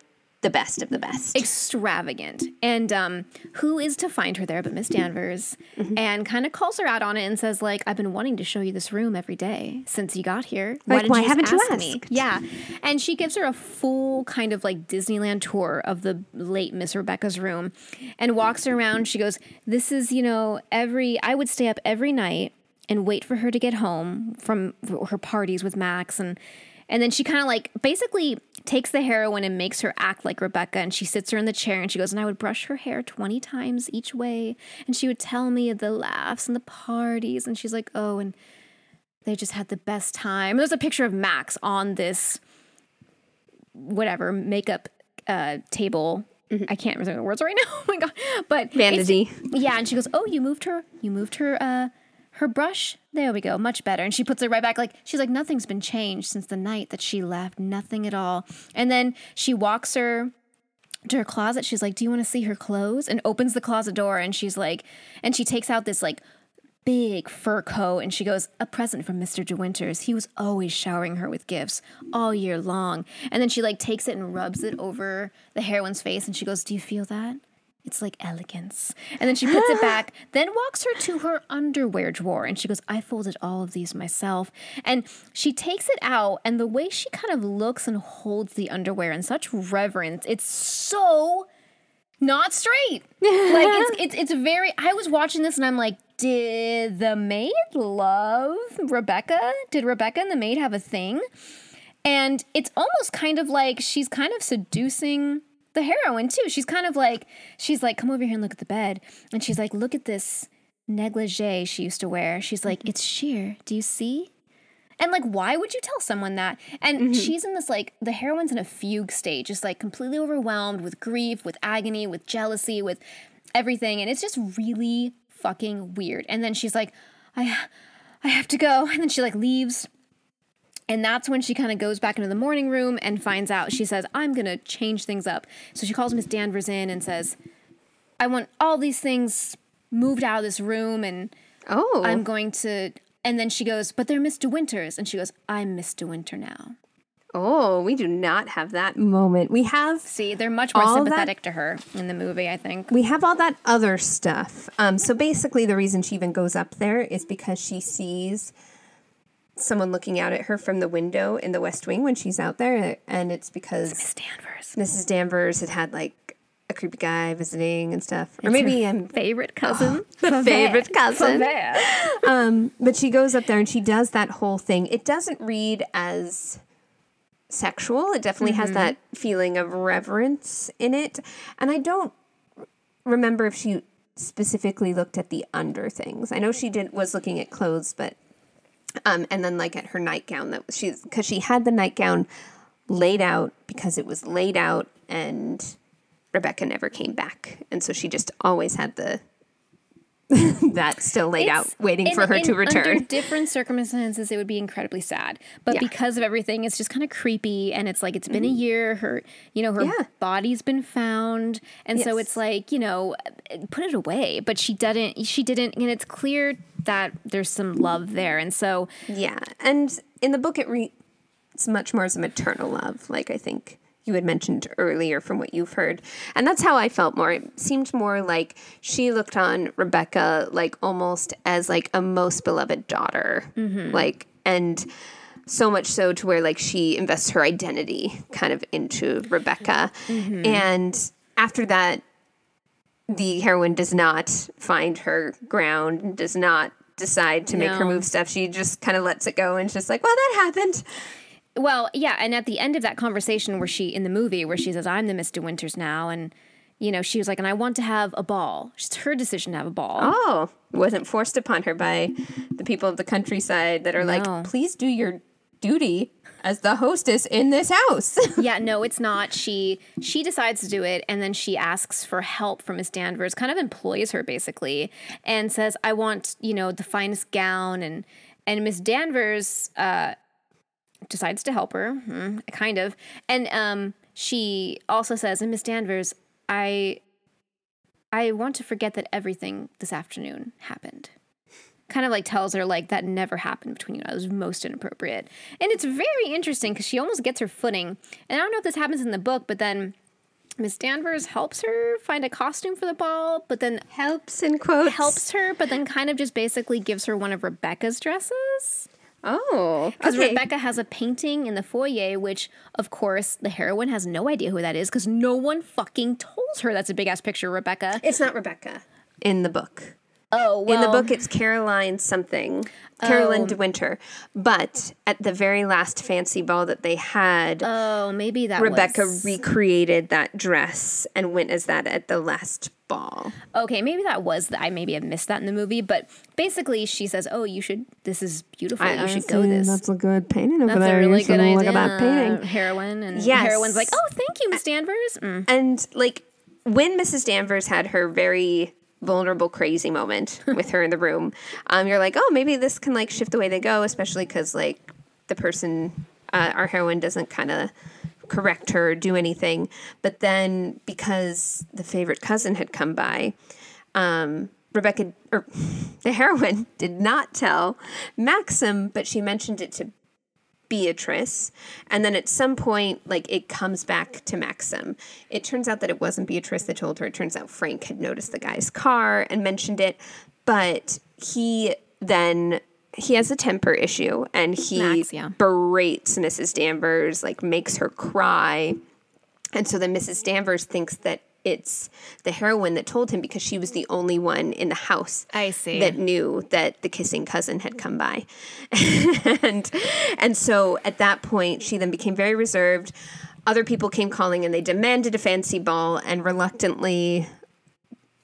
[SPEAKER 5] the best of the best.
[SPEAKER 2] extravagant. And um, who is to find her there but Miss Danvers?
[SPEAKER 5] Mm-hmm.
[SPEAKER 2] And kind of calls her out on it and says, like, I've been wanting to show you this room every day since you got here.
[SPEAKER 5] Like,
[SPEAKER 2] didn't
[SPEAKER 5] why
[SPEAKER 2] just
[SPEAKER 5] haven't you
[SPEAKER 2] ask me?" Yeah. And she gives her a full kind of like Disneyland tour of the late Miss Rebecca's room and walks around. She goes, This is, you know, every, I would stay up every night and wait for her to get home from her parties with Max and and then she kind of like basically takes the heroine and makes her act like Rebecca and she sits her in the chair and she goes and I would brush her hair 20 times each way and she would tell me the laughs and the parties and she's like oh and they just had the best time. There's a picture of Max on this whatever makeup uh, table. I can't remember the words right now. Oh my god! But
[SPEAKER 5] Vanity.
[SPEAKER 2] yeah, and she goes, "Oh, you moved her. You moved her. Uh, her brush. There we go. Much better." And she puts it right back. Like she's like, "Nothing's been changed since the night that she left. Nothing at all." And then she walks her to her closet. She's like, "Do you want to see her clothes?" And opens the closet door, and she's like, and she takes out this like big fur coat and she goes, A present from Mr. De Winters. He was always showering her with gifts all year long. And then she like takes it and rubs it over the heroine's face and she goes, Do you feel that? It's like elegance. And then she puts it back, then walks her to her underwear drawer and she goes, I folded all of these myself. And she takes it out, and the way she kind of looks and holds the underwear in such reverence, it's so not straight. like it's, it's it's very. I was watching this and I'm like, did the maid love Rebecca? Did Rebecca and the maid have a thing? And it's almost kind of like she's kind of seducing the heroine too. She's kind of like she's like, come over here and look at the bed, and she's like, look at this negligee she used to wear. She's like, mm-hmm. it's sheer. Do you see? And like, why would you tell someone that? And mm-hmm. she's in this like the heroine's in a fugue state, just like completely overwhelmed with grief, with agony, with jealousy, with everything, and it's just really fucking weird. And then she's like, I, I have to go, and then she like leaves. And that's when she kind of goes back into the morning room and finds out. She says, I'm going to change things up. So she calls Miss Danvers in and says, I want all these things moved out of this room and
[SPEAKER 5] Oh,
[SPEAKER 2] I'm going to. And then she goes, But they're Miss De Winters. And she goes, I'm Miss De Winter now.
[SPEAKER 5] oh, we do not have that moment. We have
[SPEAKER 2] See, they're much more
[SPEAKER 5] All that-
[SPEAKER 2] sympathetic to her in the movie, I think.
[SPEAKER 5] we have all that other stuff. Um, so basically, the reason she even goes up there is because she sees someone looking out at her from the window in the West Wing when she's out there, and it's because
[SPEAKER 2] Miss Danvers.
[SPEAKER 5] Mrs. Danvers had had like a creepy guy visiting and stuff, or maybe I'm
[SPEAKER 2] Favorite cousin.
[SPEAKER 5] the favorite cousin. Um, but she goes up there and she does that whole thing. It doesn't read as sexual. It definitely has that feeling of reverence in it. And I don't remember if she specifically looked at the under things. I know she did was looking at clothes, but um, and then like at her nightgown that she's because she had the nightgown laid out because it was laid out and Rebecca never came back, and so she just always had the that still laid out, waiting
[SPEAKER 2] in-
[SPEAKER 5] for her
[SPEAKER 2] in-
[SPEAKER 5] to return.
[SPEAKER 2] Under different circumstances, it would be incredibly sad. But
[SPEAKER 5] Yeah.
[SPEAKER 2] because of everything, it's just kind of creepy. And it's like, it's been a year. Her, you know, her
[SPEAKER 5] Mm-hmm. Yeah.
[SPEAKER 2] body's been found. And so it's like, you know, put it away. But she didn't, she didn't. And it's clear that there's some love there. And so,
[SPEAKER 5] Yeah, and in the book, it reads much more as a maternal love, like I think you had mentioned earlier from what you've heard, and that's how I felt more. It seemed more like she looked on Rebecca like almost as like a most beloved daughter, mm-hmm. like and. So much so to where like she invests her identity kind of into Rebecca. Mm-hmm. And after that, the heroine does not find her ground, does not decide to make her move stuff. She just kind of lets it go and just like, well, that happened.
[SPEAKER 2] Well, yeah, and at the end of that conversation where she in the movie where she says, "I'm the Mr. Winters now," and you know she was like, "And I want to have a ball." It's her decision to have a ball.
[SPEAKER 5] Oh, wasn't forced upon her by the people of the countryside that are
[SPEAKER 2] No.
[SPEAKER 5] like, please do your duty as the hostess in this house.
[SPEAKER 2] yeah, no, it's not. She she decides to do it, and then she asks for help from Miss Danvers. Kind of employs her basically, and says, "I want you know the finest gown," and and Miss Danvers uh, decides to help her, hmm, kind of, and um, she also says, "And Miss Danvers, I I want to forget that everything this afternoon happened." kind of like tells her like that never happened between you. That was most inappropriate. And it's very interesting because she almost gets her footing. And I don't know if this happens in the book, but then Miss Danvers helps her find a costume for the ball, but then
[SPEAKER 5] Helps in quotes.
[SPEAKER 2] helps her, but then kind of just basically gives her one of Rebecca's dresses.
[SPEAKER 5] Oh,
[SPEAKER 2] Because
[SPEAKER 5] okay.
[SPEAKER 2] Rebecca has a painting in the foyer, which, of course, the heroine has no idea who that is because no one fucking told her that's a big ass picture Rebecca.
[SPEAKER 5] It's not Rebecca in the book.
[SPEAKER 2] Oh, well.
[SPEAKER 5] in the book, it's Caroline something, Caroline de Winter. But at the very last fancy ball that they had,
[SPEAKER 2] Oh, maybe that
[SPEAKER 5] Rebecca
[SPEAKER 2] was...
[SPEAKER 5] recreated that dress and went as that at the last ball.
[SPEAKER 2] Okay, maybe that was the, I maybe have missed that in the movie, but basically she says, "Oh, you should. This is beautiful. you should go this."
[SPEAKER 5] That's a good painting over
[SPEAKER 2] That's
[SPEAKER 5] there.
[SPEAKER 2] a really good idea.
[SPEAKER 5] look at that painting.
[SPEAKER 2] Heroine and
[SPEAKER 5] Yes.
[SPEAKER 2] heroine's like, "Oh, thank you, Miss Danvers." Mm.
[SPEAKER 5] And like when Mrs. Danvers had her very vulnerable, crazy moment with her in the room, um, you're like, oh, maybe this can like shift the way they go, especially because like the person, uh, our heroine, doesn't kind of correct her or do anything. But then because the favorite cousin had come by, um, Rebecca or the heroine did not tell Maxim, but she mentioned it to Beatrice. And then at some point, like it comes back to Maxim. It turns out that it wasn't Beatrice that told her. It turns out Frank had noticed the guy's car and mentioned it. But he then he has a temper issue and he
[SPEAKER 2] Max, yeah.
[SPEAKER 5] berates Mrs. Danvers, like makes her cry. And so then Mrs. Danvers thinks that it's the heroine that told him because she was the only one in the house
[SPEAKER 2] I see.
[SPEAKER 5] that knew that the kissing cousin had come by. and and so at that point she then became very reserved. Other people came calling and they demanded a fancy ball and reluctantly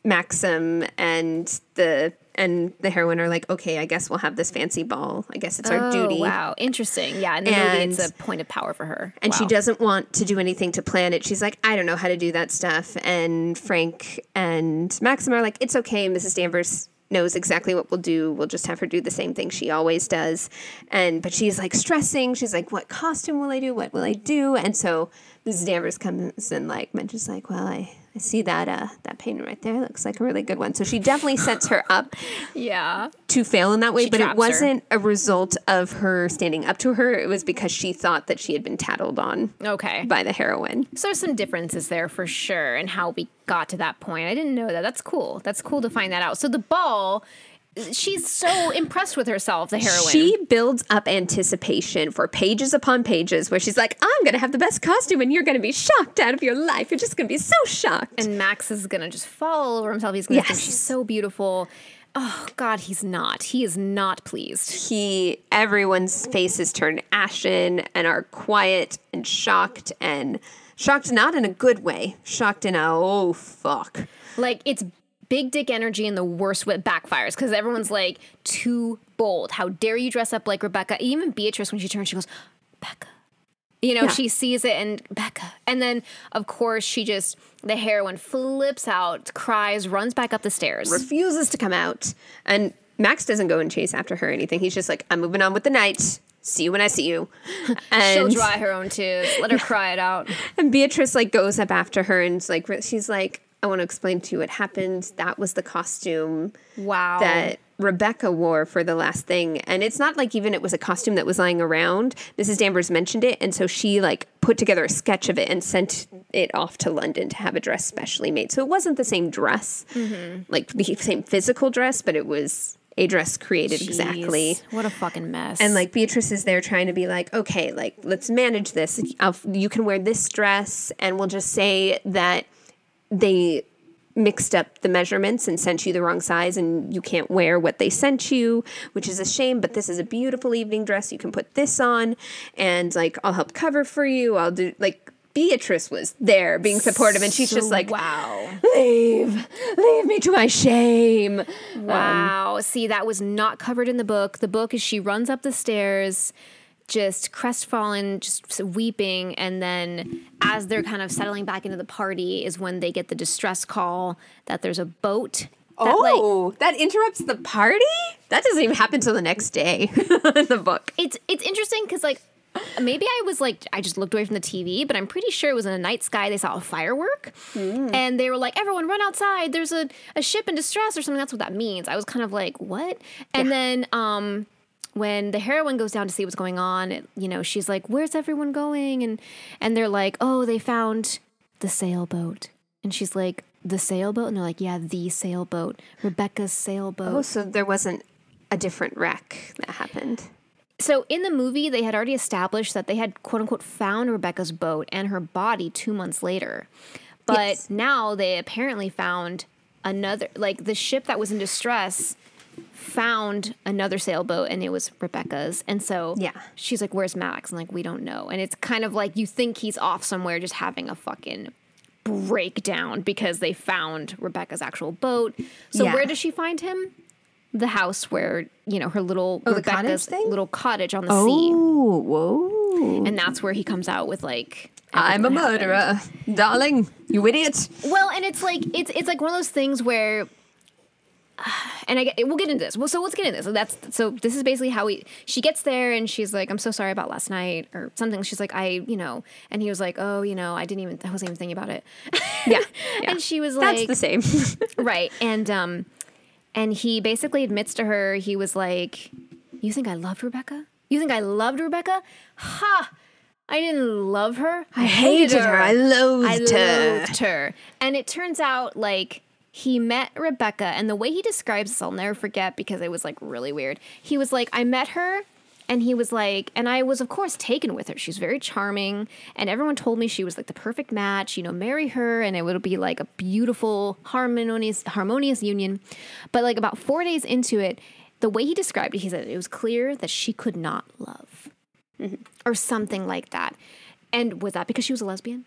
[SPEAKER 5] Maxim and the and the heroine are like, okay, I guess we'll have this fancy ball. I guess it's our
[SPEAKER 2] Oh,
[SPEAKER 5] duty.
[SPEAKER 2] wow, interesting. Yeah, in the movie, it's a point of power for her,
[SPEAKER 5] And she doesn't want to do anything to plan it. She's like, I don't know how to do that stuff. And Frank and Maxim are like, it's okay. Mrs. Danvers knows exactly what we'll do. We'll just have her do the same thing she always does. And but she's like stressing. She's like, what costume will I do? What will I do? And so Mrs. Danvers comes and like mentions like, well, I, I see that uh that painting right there. Looks like a really good one. So she definitely sets her up
[SPEAKER 2] Yeah,
[SPEAKER 5] to fail in that way,
[SPEAKER 2] She
[SPEAKER 5] but it wasn't a result of her standing up to her. It was because she thought that she had been tattled on
[SPEAKER 2] okay.
[SPEAKER 5] by the heroine.
[SPEAKER 2] So some differences there for sure, and how we got to that point. I didn't know that. That's cool. That's cool to find that out. So the ball, she's so impressed with herself, the heroine.
[SPEAKER 5] She builds up anticipation for pages upon pages where she's like, I'm going to have the best costume and you're going to be shocked out of your life. You're just going to be so shocked.
[SPEAKER 2] and Max is gonna just fall all over himself. He's gonna think
[SPEAKER 5] Yes.
[SPEAKER 2] she's so beautiful. Oh God, he's not. He is not pleased.
[SPEAKER 5] he, everyone's faces turn ashen and are quiet and shocked and shocked not in a good way, shocked in a, oh, fuck.
[SPEAKER 2] Like it's big dick energy in the worst way. Backfires because everyone's like too bold. How dare you dress up like Rebecca? Even Beatrice, when she turns, she goes, Becca. You know,
[SPEAKER 5] Yeah.
[SPEAKER 2] she sees it and Becca. And then, of course, she just, the heroine flips out, cries, runs back up the stairs.
[SPEAKER 5] refuses to come out. And Max doesn't go and chase after her or anything. He's just like, I'm moving on with the night. See you when I see you. And,
[SPEAKER 2] She'll dry her own tears. Let her cry it out.
[SPEAKER 5] and Beatrice like goes up after her and like, she's like, I want to explain to you what happened. That was the costume
[SPEAKER 2] Wow.
[SPEAKER 5] that Rebecca wore for the last thing. And it's not like even it was a costume that was lying around. Mrs. Danvers mentioned it. And so she like put together a sketch of it and sent it off to London to have a dress specially made. So it wasn't the same dress, mm-hmm. like the same physical dress, but it was a dress created exactly.
[SPEAKER 2] What a fucking mess.
[SPEAKER 5] And like Beatrice is there trying to be like, okay, like let's manage this. I'll, you can wear this dress, and we'll just say that they mixed up the measurements and sent you the wrong size and you can't wear what they sent you, which is a shame, but this is a beautiful evening dress. You can put this on and like I'll help cover for you. I'll do like Beatrice was there being supportive and she's just like
[SPEAKER 2] wow.
[SPEAKER 5] leave leave me to my shame.
[SPEAKER 2] Wow. See, that was not covered in the book. The book is she runs up the stairs, just crestfallen, just weeping. And then as they're kind of settling back into the party, is when they get the distress call that there's a boat. That, like,
[SPEAKER 5] oh, that interrupts the party? That doesn't even happen till the next day in the book.
[SPEAKER 2] it's it's interesting because like maybe I was like I just looked away from the TV, but I'm pretty sure it was in a night sky. They saw a firework, and they were like, "Everyone, run outside! There's a, a ship in distress or something." That's what that means. I was kind of like, "What?" And then um, when the heroine goes down to see what's going on, it, you know, she's like, "Where's everyone going?" And and they're like, "Oh, they found the sailboat," and she's like. The sailboat, and they're like, "Yeah, the sailboat, Rebecca's sailboat."
[SPEAKER 5] Oh, so there wasn't a different wreck that happened.
[SPEAKER 2] So in the movie, they had already established that they had quote unquote found Rebecca's boat and her body two months later. But
[SPEAKER 5] Yes.
[SPEAKER 2] now they apparently found another, like the ship that was in distress found another sailboat and it was Rebecca's. And so
[SPEAKER 5] Yeah.
[SPEAKER 2] she's like, Where's Max? And like, we don't know. And it's kind of like you think he's off somewhere just having a fucking breakdown because they found Rebecca's actual boat. So
[SPEAKER 5] Yeah.
[SPEAKER 2] where does she find him? The house where, you know, her little
[SPEAKER 5] Oh, the cottage
[SPEAKER 2] Rebecca's little cottage on the sea.
[SPEAKER 5] Oh, whoa.
[SPEAKER 2] And that's where he comes out with like
[SPEAKER 5] I'm a
[SPEAKER 2] that happened.
[SPEAKER 5] murderer. Darling, you idiot.
[SPEAKER 2] Well, and it's like it's it's like one of those things where and I get we'll get into this. Well, so let's get into this. So that's so this is basically how we she gets there and she's like, I'm so sorry about last night or something. She's like, I, you know, and he was like, Oh, you know, I didn't even I wasn't even thinking about it.
[SPEAKER 5] Yeah.
[SPEAKER 2] And she was like
[SPEAKER 5] That's the same.
[SPEAKER 2] Right. And um and he basically admits to her, he was like, You think I loved Rebecca? You think I loved Rebecca? Ha! I didn't love her. I
[SPEAKER 5] hated her. I loathed
[SPEAKER 2] I
[SPEAKER 5] her."
[SPEAKER 2] I loathed her. And it turns out like he met Rebecca and the way he describes this I'll never forget because it was like really weird. He was like, I met her and he was like, and I was of course taken with her. She's very charming, and everyone told me she was like the perfect match. You know, marry her, and it would be like a beautiful, harmonious, harmonious union. But like about four days into it, the way he described it, he said it was clear that she could not love, or something like that. And was that because she was a lesbian?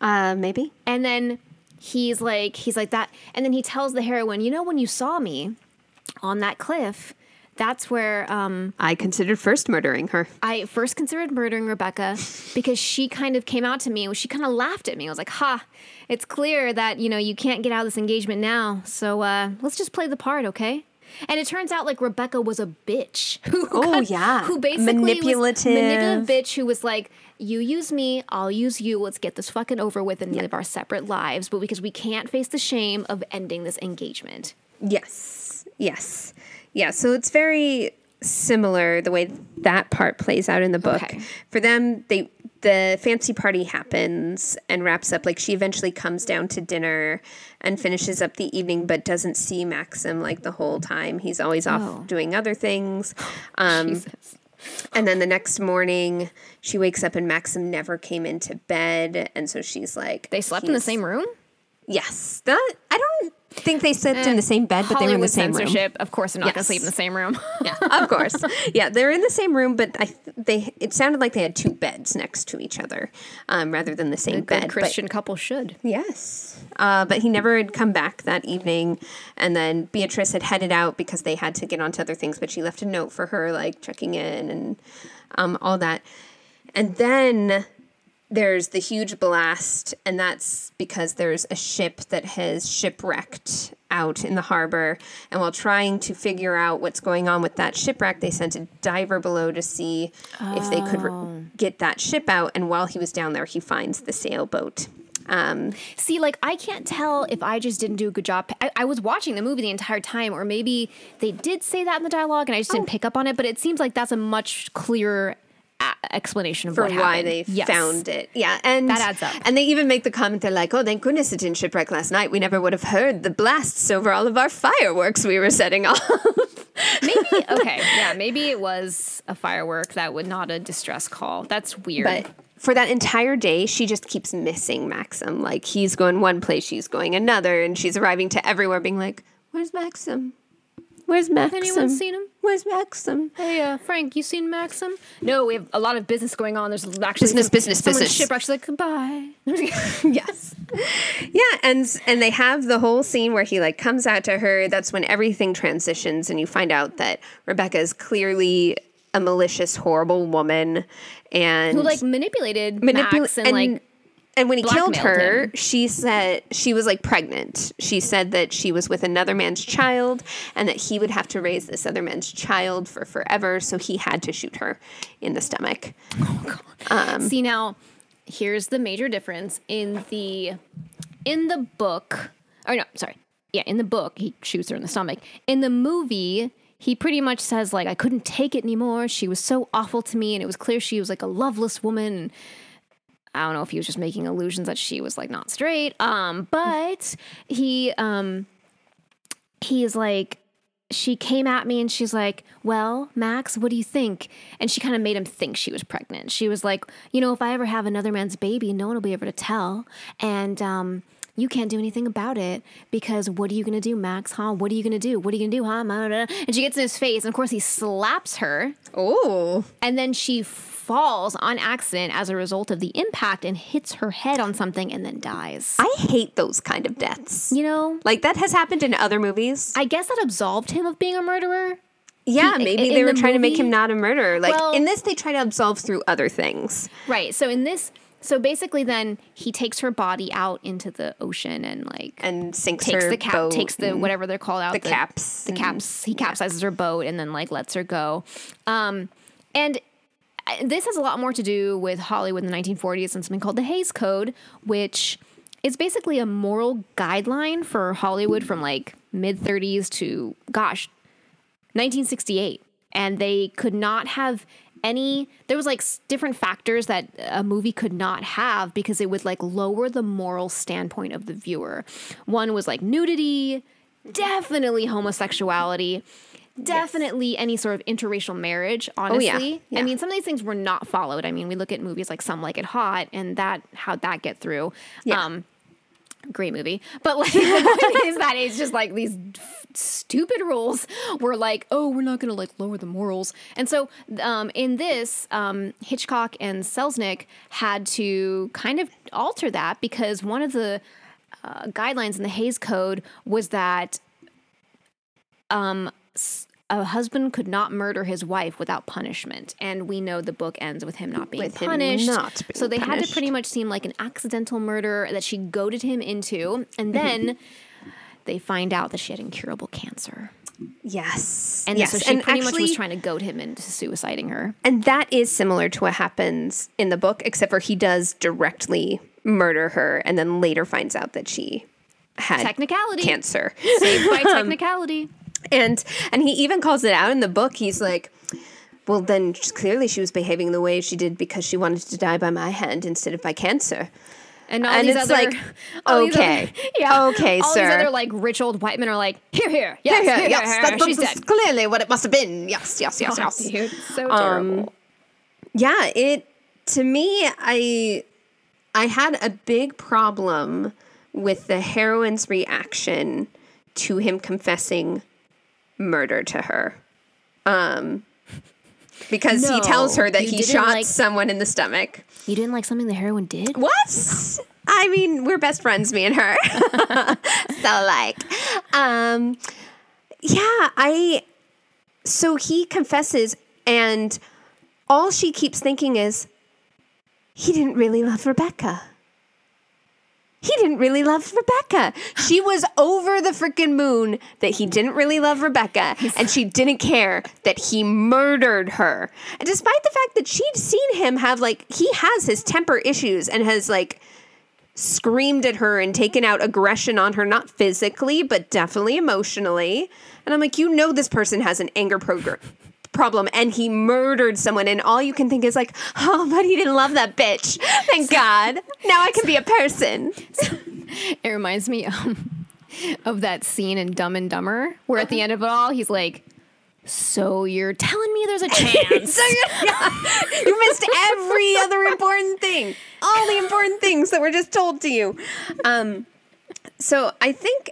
[SPEAKER 5] uh, maybe.
[SPEAKER 2] And then he's like, he's like that. And then he tells the heroine, you know, when you saw me on that cliff, that's where um,
[SPEAKER 5] I considered first murdering her.
[SPEAKER 2] I first considered murdering Rebecca because she kind of came out to me and she kind of laughed at me. I was like, ha, it's clear that, you know, you can't get out of this engagement now. So uh, let's just play the part, okay? And it turns out like Rebecca was a bitch. Who
[SPEAKER 5] Oh,
[SPEAKER 2] got-
[SPEAKER 5] yeah.
[SPEAKER 2] Who basically
[SPEAKER 5] Manipulative.
[SPEAKER 2] manipulative bitch who was like, you use me, I'll use you. Let's get this fucking over with and live our separate lives. But because we can't face the shame of ending this engagement.
[SPEAKER 5] Yes. Yes. Yeah. So it's very similar the way that part plays out in the book.
[SPEAKER 2] Okay.
[SPEAKER 5] For them, they the fancy party happens and wraps up like she eventually comes down to dinner and finishes up the evening but doesn't see Maxim like the whole time. He's always off
[SPEAKER 2] Oh.
[SPEAKER 5] doing other things. Um and then the next morning she wakes up and Maxim never came into bed and so she's like
[SPEAKER 2] They slept in the same room?
[SPEAKER 5] Yes. That I don't think they slept in the same bed, but they were in the
[SPEAKER 2] Hollywood
[SPEAKER 5] same room.
[SPEAKER 2] Of course, they're not going to sleep in the same room.
[SPEAKER 5] Yeah, of course. Yeah, they're in the same room, but I they it sounded like they had two beds next to each other, um, rather than the same
[SPEAKER 2] Good
[SPEAKER 5] bed. but-
[SPEAKER 2] Christian couple should.
[SPEAKER 5] yes, uh, but he never had come back that evening, and then Beatrice had headed out because they had to get on to other things. But she left a note for her, like checking in and um, all that, and then there's the huge blast, and that's because there's a ship that has shipwrecked out in the harbor. And while trying to figure out what's going on with that shipwreck, they sent a diver below to see if they could re- get that ship out. And while he was down there, he finds the sailboat. Um,
[SPEAKER 2] See, like, I can't tell if I just didn't do a good job. I, I was watching the movie the entire time, or maybe they did say that in the dialogue and I just
[SPEAKER 5] Oh.
[SPEAKER 2] didn't pick up on it, but it seems like that's a much clearer explanation of
[SPEAKER 5] for
[SPEAKER 2] what
[SPEAKER 5] why
[SPEAKER 2] happened.
[SPEAKER 5] they
[SPEAKER 2] Yes.
[SPEAKER 5] found it. Yeah, and
[SPEAKER 2] That adds up.
[SPEAKER 5] And they even make the comment they're like, "Oh, thank goodness it didn't shipwreck last night. We never would have heard the blasts over all of our fireworks we were setting off."
[SPEAKER 2] Maybe, okay, yeah, maybe it was a firework that would not a distress call. That's weird.
[SPEAKER 5] but for that entire day, she just keeps missing Maxim. Like he's going one place, she's going another, and she's arriving to everywhere, being like, "Where's Maxim? Where's Maxim?
[SPEAKER 2] Anyone seen him?
[SPEAKER 5] Where's Maxim?"
[SPEAKER 2] Hey, uh, Frank, you seen Maxim? No, we have a lot of business going on. There's actually
[SPEAKER 5] Business,
[SPEAKER 2] some-
[SPEAKER 5] business, business.
[SPEAKER 2] Ship actually like goodbye.
[SPEAKER 5] yes. Yeah, and and they have the whole scene where he like comes out to her. That's when everything transitions, and you find out that Rebecca is clearly a malicious, horrible woman, and
[SPEAKER 2] Who like manipulated
[SPEAKER 5] manipula-
[SPEAKER 2] Max and,
[SPEAKER 5] and
[SPEAKER 2] like
[SPEAKER 5] and when he killed her,
[SPEAKER 2] him.
[SPEAKER 5] she said she was like pregnant. She said that she was with another man's child and that he would have to raise this other man's child for forever. So he had to shoot her in the stomach. Oh, Um,
[SPEAKER 2] See now, here's the major difference in the in the book. Or no, sorry. Yeah, in the book he shoots her in the stomach. In the movie, he pretty much says like I couldn't take it anymore. She was so awful to me and it was clear she was like a loveless woman. I don't know if he was just making allusions that she was like not straight. Um, but he um he's like she came at me and she's like, Well, Max, what do you think? And she kind of made him think she was pregnant. She was like, You know, if I ever have another man's baby, no one will be able to tell. And, um, you can't do anything about it because what are you gonna do, Max? Huh? What are you gonna do? What are you gonna do, huh? And she gets in his face, and of course he slaps her,
[SPEAKER 5] Oh,
[SPEAKER 2] and then she falls on accident as a result of the impact and hits her head on something and then dies.
[SPEAKER 5] I hate those kind of deaths.
[SPEAKER 2] You know,
[SPEAKER 5] Like that has happened in other movies.
[SPEAKER 2] I guess that absolved him of being a murderer.
[SPEAKER 5] Yeah,
[SPEAKER 2] He-
[SPEAKER 5] maybe
[SPEAKER 2] in
[SPEAKER 5] they were
[SPEAKER 2] the
[SPEAKER 5] trying to make him not a murderer. Like
[SPEAKER 2] Well-
[SPEAKER 5] in this, they try to absolve through other things.
[SPEAKER 2] Right. So in this, so basically, then he takes her body out into the ocean and like
[SPEAKER 5] and sinks
[SPEAKER 2] takes
[SPEAKER 5] her
[SPEAKER 2] the cap,
[SPEAKER 5] boat
[SPEAKER 2] takes the whatever they're called out,
[SPEAKER 5] the caps
[SPEAKER 2] the caps. He capsizes her boat and then like lets her go. Um, and this has a lot more to do with Hollywood in the 1940s and something called the Hays Code, which is basically a moral guideline for Hollywood from like mid 30s to gosh 1968 and they could not have any there was like different factors that a movie could not have because it would like lower the moral standpoint of the viewer. One was like nudity definitely homosexuality definitely any sort of interracial marriage honestly
[SPEAKER 5] Oh, yeah. Yeah.
[SPEAKER 2] i mean some of these things were not followed i mean we look at movies like some like it hot and that how'd that get through
[SPEAKER 5] Yeah.
[SPEAKER 2] um great movie. But like is that it's just like these f- stupid rules were like, oh, we're not going to like lower the morals. And so um, in this, um, Hitchcock and Selznick had to kind of alter that because one of the uh, guidelines in the Hays Code was that um, s- a husband could not murder his wife without punishment. And we know the book ends with him not being
[SPEAKER 5] With him
[SPEAKER 2] punished.
[SPEAKER 5] not being
[SPEAKER 2] so they had to pretty much seem like an accidental murder that she goaded him into. And then mm-hmm. they find out that she had incurable cancer.
[SPEAKER 5] Yes,
[SPEAKER 2] And
[SPEAKER 5] yes.
[SPEAKER 2] so she
[SPEAKER 5] and
[SPEAKER 2] pretty much was trying to goad him into suiciding her.
[SPEAKER 5] And that is similar to what happens in the book, except for he does directly murder her and then later finds out that she had
[SPEAKER 2] Technicality.
[SPEAKER 5] cancer.
[SPEAKER 2] Saved by um, technicality.
[SPEAKER 5] And and he even calls it out in the book. He's like, well, then clearly she was behaving the way she did because she wanted to die by my hand instead of by cancer.
[SPEAKER 2] And all
[SPEAKER 5] And
[SPEAKER 2] these
[SPEAKER 5] it's
[SPEAKER 2] other,
[SPEAKER 5] like,
[SPEAKER 2] all these
[SPEAKER 5] okay,
[SPEAKER 2] other- yeah,
[SPEAKER 5] okay, sir.
[SPEAKER 2] all
[SPEAKER 5] sir.
[SPEAKER 2] these other like rich old white men are like, here, here, yes,
[SPEAKER 5] Yeah,
[SPEAKER 2] here,
[SPEAKER 5] yes,
[SPEAKER 2] here,
[SPEAKER 5] that,
[SPEAKER 2] she's
[SPEAKER 5] that's
[SPEAKER 2] dead.
[SPEAKER 5] clearly what it must have been. Yes, yes, yes, yes.
[SPEAKER 2] Dude, so
[SPEAKER 5] Um,
[SPEAKER 2] terrible.
[SPEAKER 5] yeah it to me i i had a big problem with the heroine's reaction to him confessing murder to her. Um because he tells her that he shot
[SPEAKER 2] like-
[SPEAKER 5] someone in the stomach.
[SPEAKER 2] You didn't like something the heroine did?
[SPEAKER 5] what? I mean we're best friends me and her. So like um yeah i so he confesses and all she keeps thinking is he didn't really love rebecca he didn't really love Rebecca. She was over the freaking moon that he didn't really love Rebecca and she didn't care that he murdered her. And despite the fact that she'd seen him have like he has his temper issues and has like screamed at her and taken out aggression on her, not physically, but definitely emotionally. And I'm like, you know, this person has an anger program. Problem and he murdered someone, and all you can think is like, oh, but he didn't love that bitch. Thank God. Now I can be a person.
[SPEAKER 2] It reminds me um, of that scene in Dumb and Dumber where at the end of it all, he's like, So you're telling me there's a chance?
[SPEAKER 5] so you missed every other important thing. All the important things that were just told to you. Um, so I think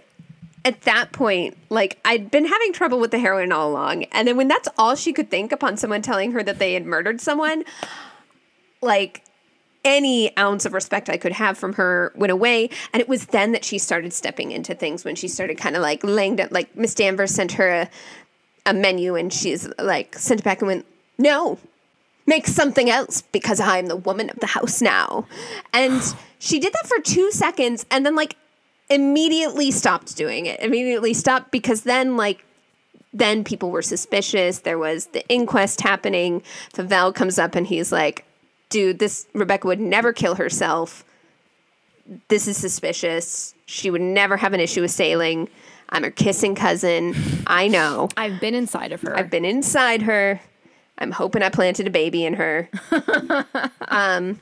[SPEAKER 5] at that point, like I'd been having trouble with the heroine all along, and then when that's all she could think upon someone telling her that they had murdered someone, like any ounce of respect I could have from her went away. And it was then that she started stepping into things when she started kind of like laying down, like Miss Danvers sent her a, a menu and she's like sent it back and went, no, make something else because I'm the woman of the house now. And she did that for two seconds and then like immediately stopped doing it. Immediately stopped because then like then people were suspicious. There was the inquest happening. Favell comes up and he's like, dude, this Rebecca would never kill herself. This is suspicious. She would never have an issue with sailing. I'm her kissing cousin. I know.
[SPEAKER 2] I've been inside of her.
[SPEAKER 5] I've been inside her. I'm hoping I planted a baby in her. um,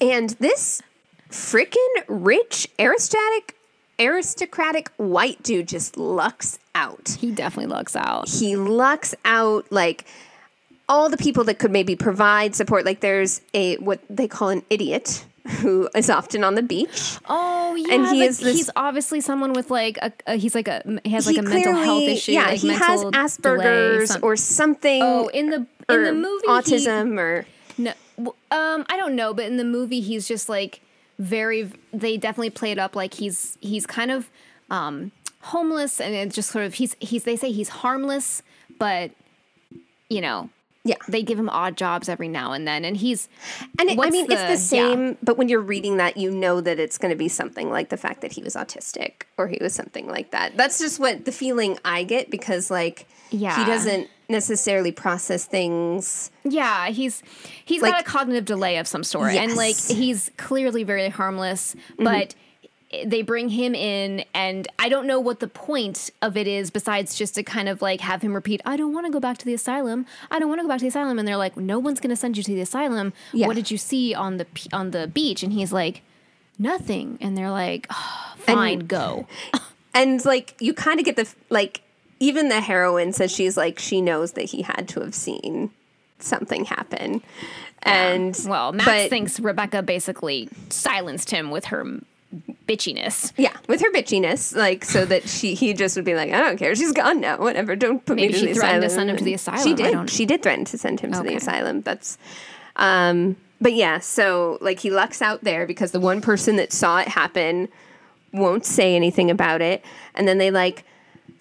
[SPEAKER 5] and this freaking rich aristocratic aristocratic white dude just lucks out.
[SPEAKER 2] he definitely looks out.
[SPEAKER 5] He lucks out like all the people that could maybe provide support. Like there's a what they call an idiot who is often on the beach.
[SPEAKER 2] Oh yeah,
[SPEAKER 5] And he
[SPEAKER 2] like,
[SPEAKER 5] is this-
[SPEAKER 2] he's obviously someone with like a, a he's like a he has like
[SPEAKER 5] he
[SPEAKER 2] a mental health issue.
[SPEAKER 5] Yeah,
[SPEAKER 2] like
[SPEAKER 5] he has
[SPEAKER 2] delay,
[SPEAKER 5] Asperger's
[SPEAKER 2] some-
[SPEAKER 5] or something.
[SPEAKER 2] oh in the in the movie he-
[SPEAKER 5] autism or
[SPEAKER 2] No, um, I don't know, but in the movie, he's just like very. They definitely play it up like he's he's kind of um, homeless, and it just sort of he's he's. They say he's harmless, but you know,
[SPEAKER 5] yeah.
[SPEAKER 2] they give him odd jobs every now and then, and he's
[SPEAKER 5] And it, I mean, it's the
[SPEAKER 2] yeah.
[SPEAKER 5] same, but when you're reading that, you know that it's going to be something like the fact that he was autistic or he was something like that. That's just what the feeling I get because, like,
[SPEAKER 2] Yeah.
[SPEAKER 5] he doesn't necessarily process things.
[SPEAKER 2] Yeah, he's he's
[SPEAKER 5] Like-
[SPEAKER 2] got a cognitive delay of some sort, and like
[SPEAKER 5] Mm-hmm.
[SPEAKER 2] he's clearly very harmless, but. They bring him in, and I don't know what the point of it is besides just to kind of like have him repeat, I don't want to go back to the asylum. I don't want to go back to the asylum. And they're like, No one's going to send you to the asylum.
[SPEAKER 5] Yeah.
[SPEAKER 2] What did you see on the on the beach? And he's like, Nothing. And they're like, "Oh, Fine, go.
[SPEAKER 5] And, like, you kind of get the, like, even the heroine says she's like, she knows that he had to have seen something happen. And,
[SPEAKER 2] Well, Max
[SPEAKER 5] but-
[SPEAKER 2] thinks Rebecca basically silenced him with her bitchiness.
[SPEAKER 5] Yeah, with her bitchiness, like so that she he just would be like, I don't care, she's gone now, whatever. Don't put
[SPEAKER 2] Maybe
[SPEAKER 5] me to
[SPEAKER 2] she
[SPEAKER 5] the
[SPEAKER 2] threatened to send him to the asylum,
[SPEAKER 5] She did. She did threaten to send him to the asylum. That's, um, but yeah. So like he lucks out there because the one person that saw it happen won't say anything about it, and then they like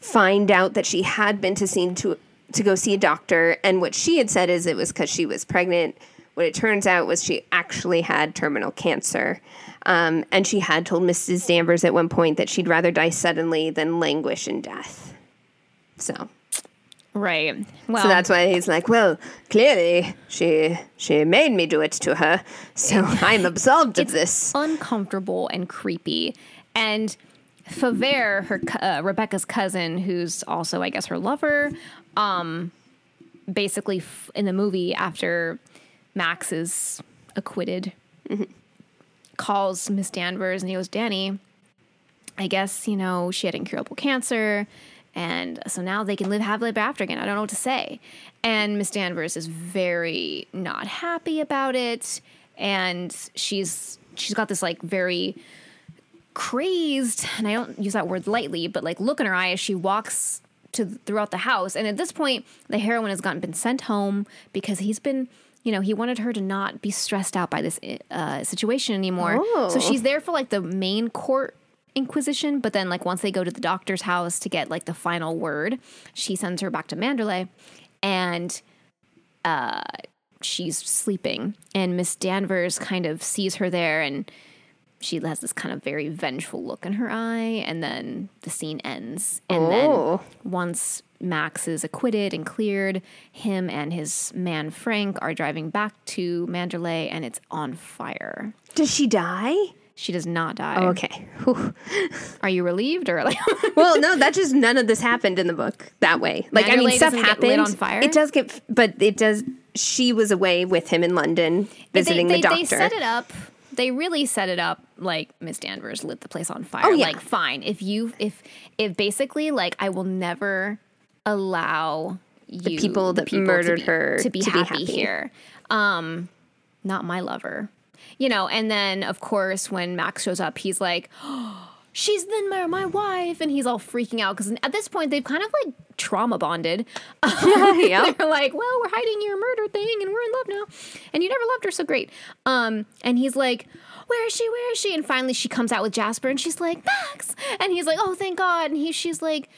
[SPEAKER 5] find out that she had been to seen to to go see a doctor, and what she had said is it was because she was pregnant. What it turns out was she actually had terminal cancer. Um, and she had told Mrs. Danvers at one point that she'd rather die suddenly than languish in death. So,
[SPEAKER 2] Right. Well,
[SPEAKER 5] so that's why he's like, well, clearly she she made me do it to her, so I'm absolved of this.
[SPEAKER 2] uncomfortable and creepy. And Favell, her uh, Rebecca's cousin, who's also, I guess, her lover, um, basically f- in the movie after Max is acquitted, calls Miss Danvers and he goes, Danny, I guess you know she had incurable cancer, and so now they can live happily ever after again. I don't know what to say. And Miss Danvers is very not happy about it, and she's she's got this like very crazed, and I don't use that word lightly, but like look in her eye as she walks to throughout the house. And at this point, the heroine has gotten been sent home because he's been. You know, he wanted her to not be stressed out by this uh, situation anymore. So
[SPEAKER 5] Oh.
[SPEAKER 2] she's there for like the main court inquisition, but then like once they go to the doctor's house to get like the final word, she sends her back to Manderley, and uh, she's sleeping. And Miss Danvers kind of sees her there, and she has this kind of very vengeful look in her eye. And then the scene ends. And
[SPEAKER 5] Oh.
[SPEAKER 2] then once Max is acquitted and cleared, him and his man Frank are driving back to Manderley, and it's on fire.
[SPEAKER 5] Does she die?
[SPEAKER 2] She does not die.
[SPEAKER 5] Oh, okay. Whew.
[SPEAKER 2] Are you relieved or like?
[SPEAKER 5] Well, no, that just none of this happened in the book that way. Like, I mean, stuff happened.
[SPEAKER 2] lit on fire?
[SPEAKER 5] It does get, but it does. She was away with him in London visiting
[SPEAKER 2] they,
[SPEAKER 5] the doctor.
[SPEAKER 2] They set it up. They really set it up like Miss Danvers lit the place on fire.
[SPEAKER 5] Oh, yeah.
[SPEAKER 2] Like, fine. If you if if basically like I will never allow you,
[SPEAKER 5] people that
[SPEAKER 2] to
[SPEAKER 5] murdered
[SPEAKER 2] be-
[SPEAKER 5] her
[SPEAKER 2] to be,
[SPEAKER 5] to be
[SPEAKER 2] happy,
[SPEAKER 5] happy.
[SPEAKER 2] here. Um, not my lover. You know, and then of course when Max shows up, he's like, "She's then my, my wife," and he's all freaking out because at this point they've kind of like trauma bonded.
[SPEAKER 5] yeah.
[SPEAKER 2] They're like, "Well, we're hiding your murder thing, and we're in love now, and you never loved her so great." Um, and he's like. Where is she? Where is she? And finally, she comes out with Jasper, and she's like, "Max!" And he's like, "Oh, thank God!" And he, she's like,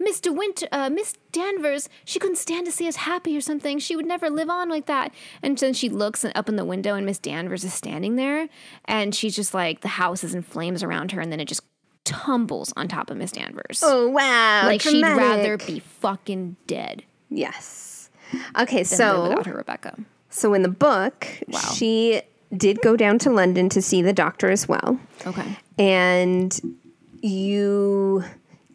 [SPEAKER 2] Mr. Winter, uh, Miss Danvers, she couldn't stand to see us happy or something. She would never live on like that. And then she looks up in the window, and Miss Danvers is standing there, and she's just like the house is in flames around her, and then it just tumbles on top of Miss Danvers.
[SPEAKER 5] Oh wow.
[SPEAKER 2] like she'd rather be fucking dead
[SPEAKER 5] Yes. Okay, so
[SPEAKER 2] without her Rebecca.
[SPEAKER 5] so in the book,
[SPEAKER 2] Wow.
[SPEAKER 5] she did go down to London to see the doctor as well.
[SPEAKER 2] Okay.
[SPEAKER 5] and you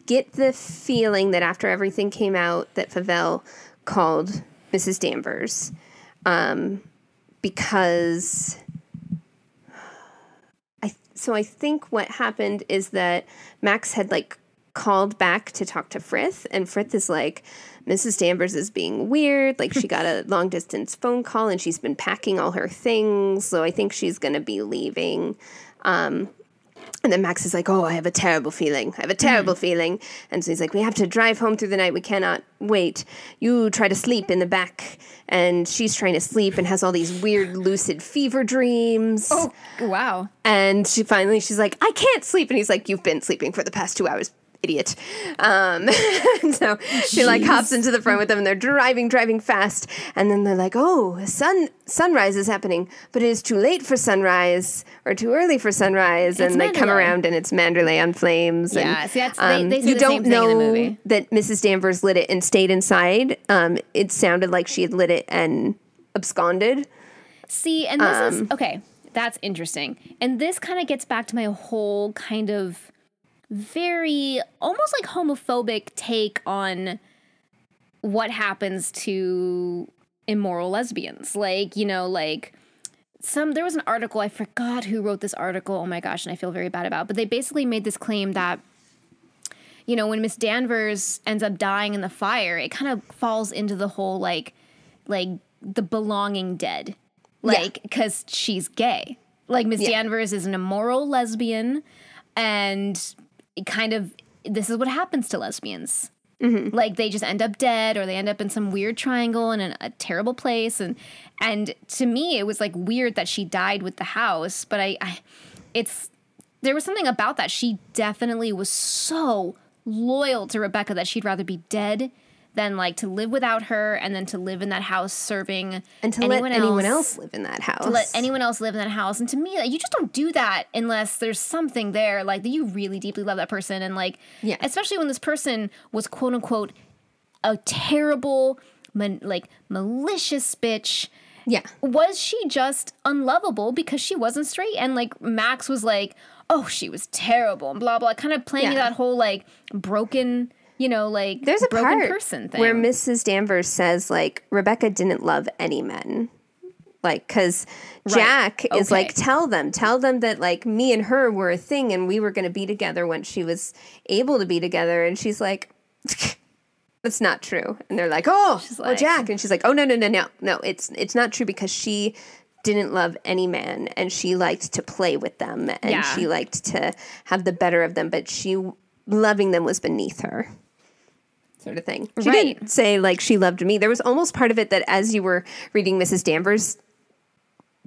[SPEAKER 5] get the feeling that after everything came out that Favell called Mrs. Danvers um, because so I think what happened is that Max had like called back to talk to Frith and Frith is like Mrs. Danvers is being weird like she got a long distance phone call and she's been packing all her things so I think she's going to be leaving um, and then Max is like, "Oh, I have a terrible feeling. I have a terrible mm. feeling." And so he's like, "We have to drive home through the night. We cannot wait. You try to sleep in the back." And she's trying to sleep and has all these weird lucid fever dreams.
[SPEAKER 2] Oh, wow.
[SPEAKER 5] And she finally she's like, "I can't sleep." And he's like, "You've been sleeping for the past 2 hours." Idiot. Um, so she like hops into the front with them and they're driving, driving fast. And then they're like, oh, sun sunrise is happening, but it is too late for sunrise or too early for sunrise. and they come around and it's Manderley on flames.
[SPEAKER 2] Yeah,
[SPEAKER 5] and,
[SPEAKER 2] see, that's- they-
[SPEAKER 5] um,
[SPEAKER 2] they
[SPEAKER 5] you
[SPEAKER 2] the
[SPEAKER 5] don't
[SPEAKER 2] same thing
[SPEAKER 5] know
[SPEAKER 2] in the movie.
[SPEAKER 5] that Mrs. Danvers lit it and stayed inside. Um, it sounded like she had lit it and absconded.
[SPEAKER 2] See, and this
[SPEAKER 5] Um,
[SPEAKER 2] is okay. That's interesting. And this kind of gets back to my whole kind of very almost like homophobic take on what happens to immoral lesbians. Like, you know, like some there was an article, I forgot who wrote this article. Oh my gosh, and I feel very bad about. But they basically made this claim that you know, when Miss Danvers ends up dying in the fire, it kind of falls into the whole like like the belonging dead. Like cuz she's gay. Like Miss Danvers is an immoral lesbian and kind of this is what happens to lesbians. Mm-hmm. Like they just end up dead or they end up in some weird triangle in a, a terrible place and and to me it was like weird that she died with the house, but I, I it's there was something about that. She definitely was so loyal to Rebecca that she'd rather be dead than like to live without her and then to live in that house serving
[SPEAKER 5] And to
[SPEAKER 2] anyone
[SPEAKER 5] let anyone else live in that house.
[SPEAKER 2] to let anyone else live in that house. And to me, like, you just don't do that unless there's something there, like that you really deeply love that person, and like,
[SPEAKER 5] Yeah.
[SPEAKER 2] especially when this person was quote unquote a terrible, man, like malicious bitch.
[SPEAKER 5] yeah.
[SPEAKER 2] Was she just unlovable because she wasn't straight? And like Max was like, oh, she was terrible and blah blah, kind of playing
[SPEAKER 5] Yeah.
[SPEAKER 2] that whole like broken, you know, like
[SPEAKER 5] There's a
[SPEAKER 2] broken
[SPEAKER 5] part
[SPEAKER 2] person thing
[SPEAKER 5] where Mrs. Danvers says like Rebecca didn't love any men. Like, cause Jack is like, tell them, tell them that like me and her were a thing and we were going to be together when she was able to be together. And she's like, that's not true. And they're like, oh, well, oh,
[SPEAKER 2] like-
[SPEAKER 5] Jack. And she's like, oh, no, no, no, no, no. It's, it's not true because she didn't love any man and she liked to play with them and
[SPEAKER 2] Yeah.
[SPEAKER 5] she liked to have the better of them, but she loving them was beneath her sort of thing. She
[SPEAKER 2] Right.
[SPEAKER 5] didn't say like she loved me. There was almost part of it that as you were reading Mrs. Danvers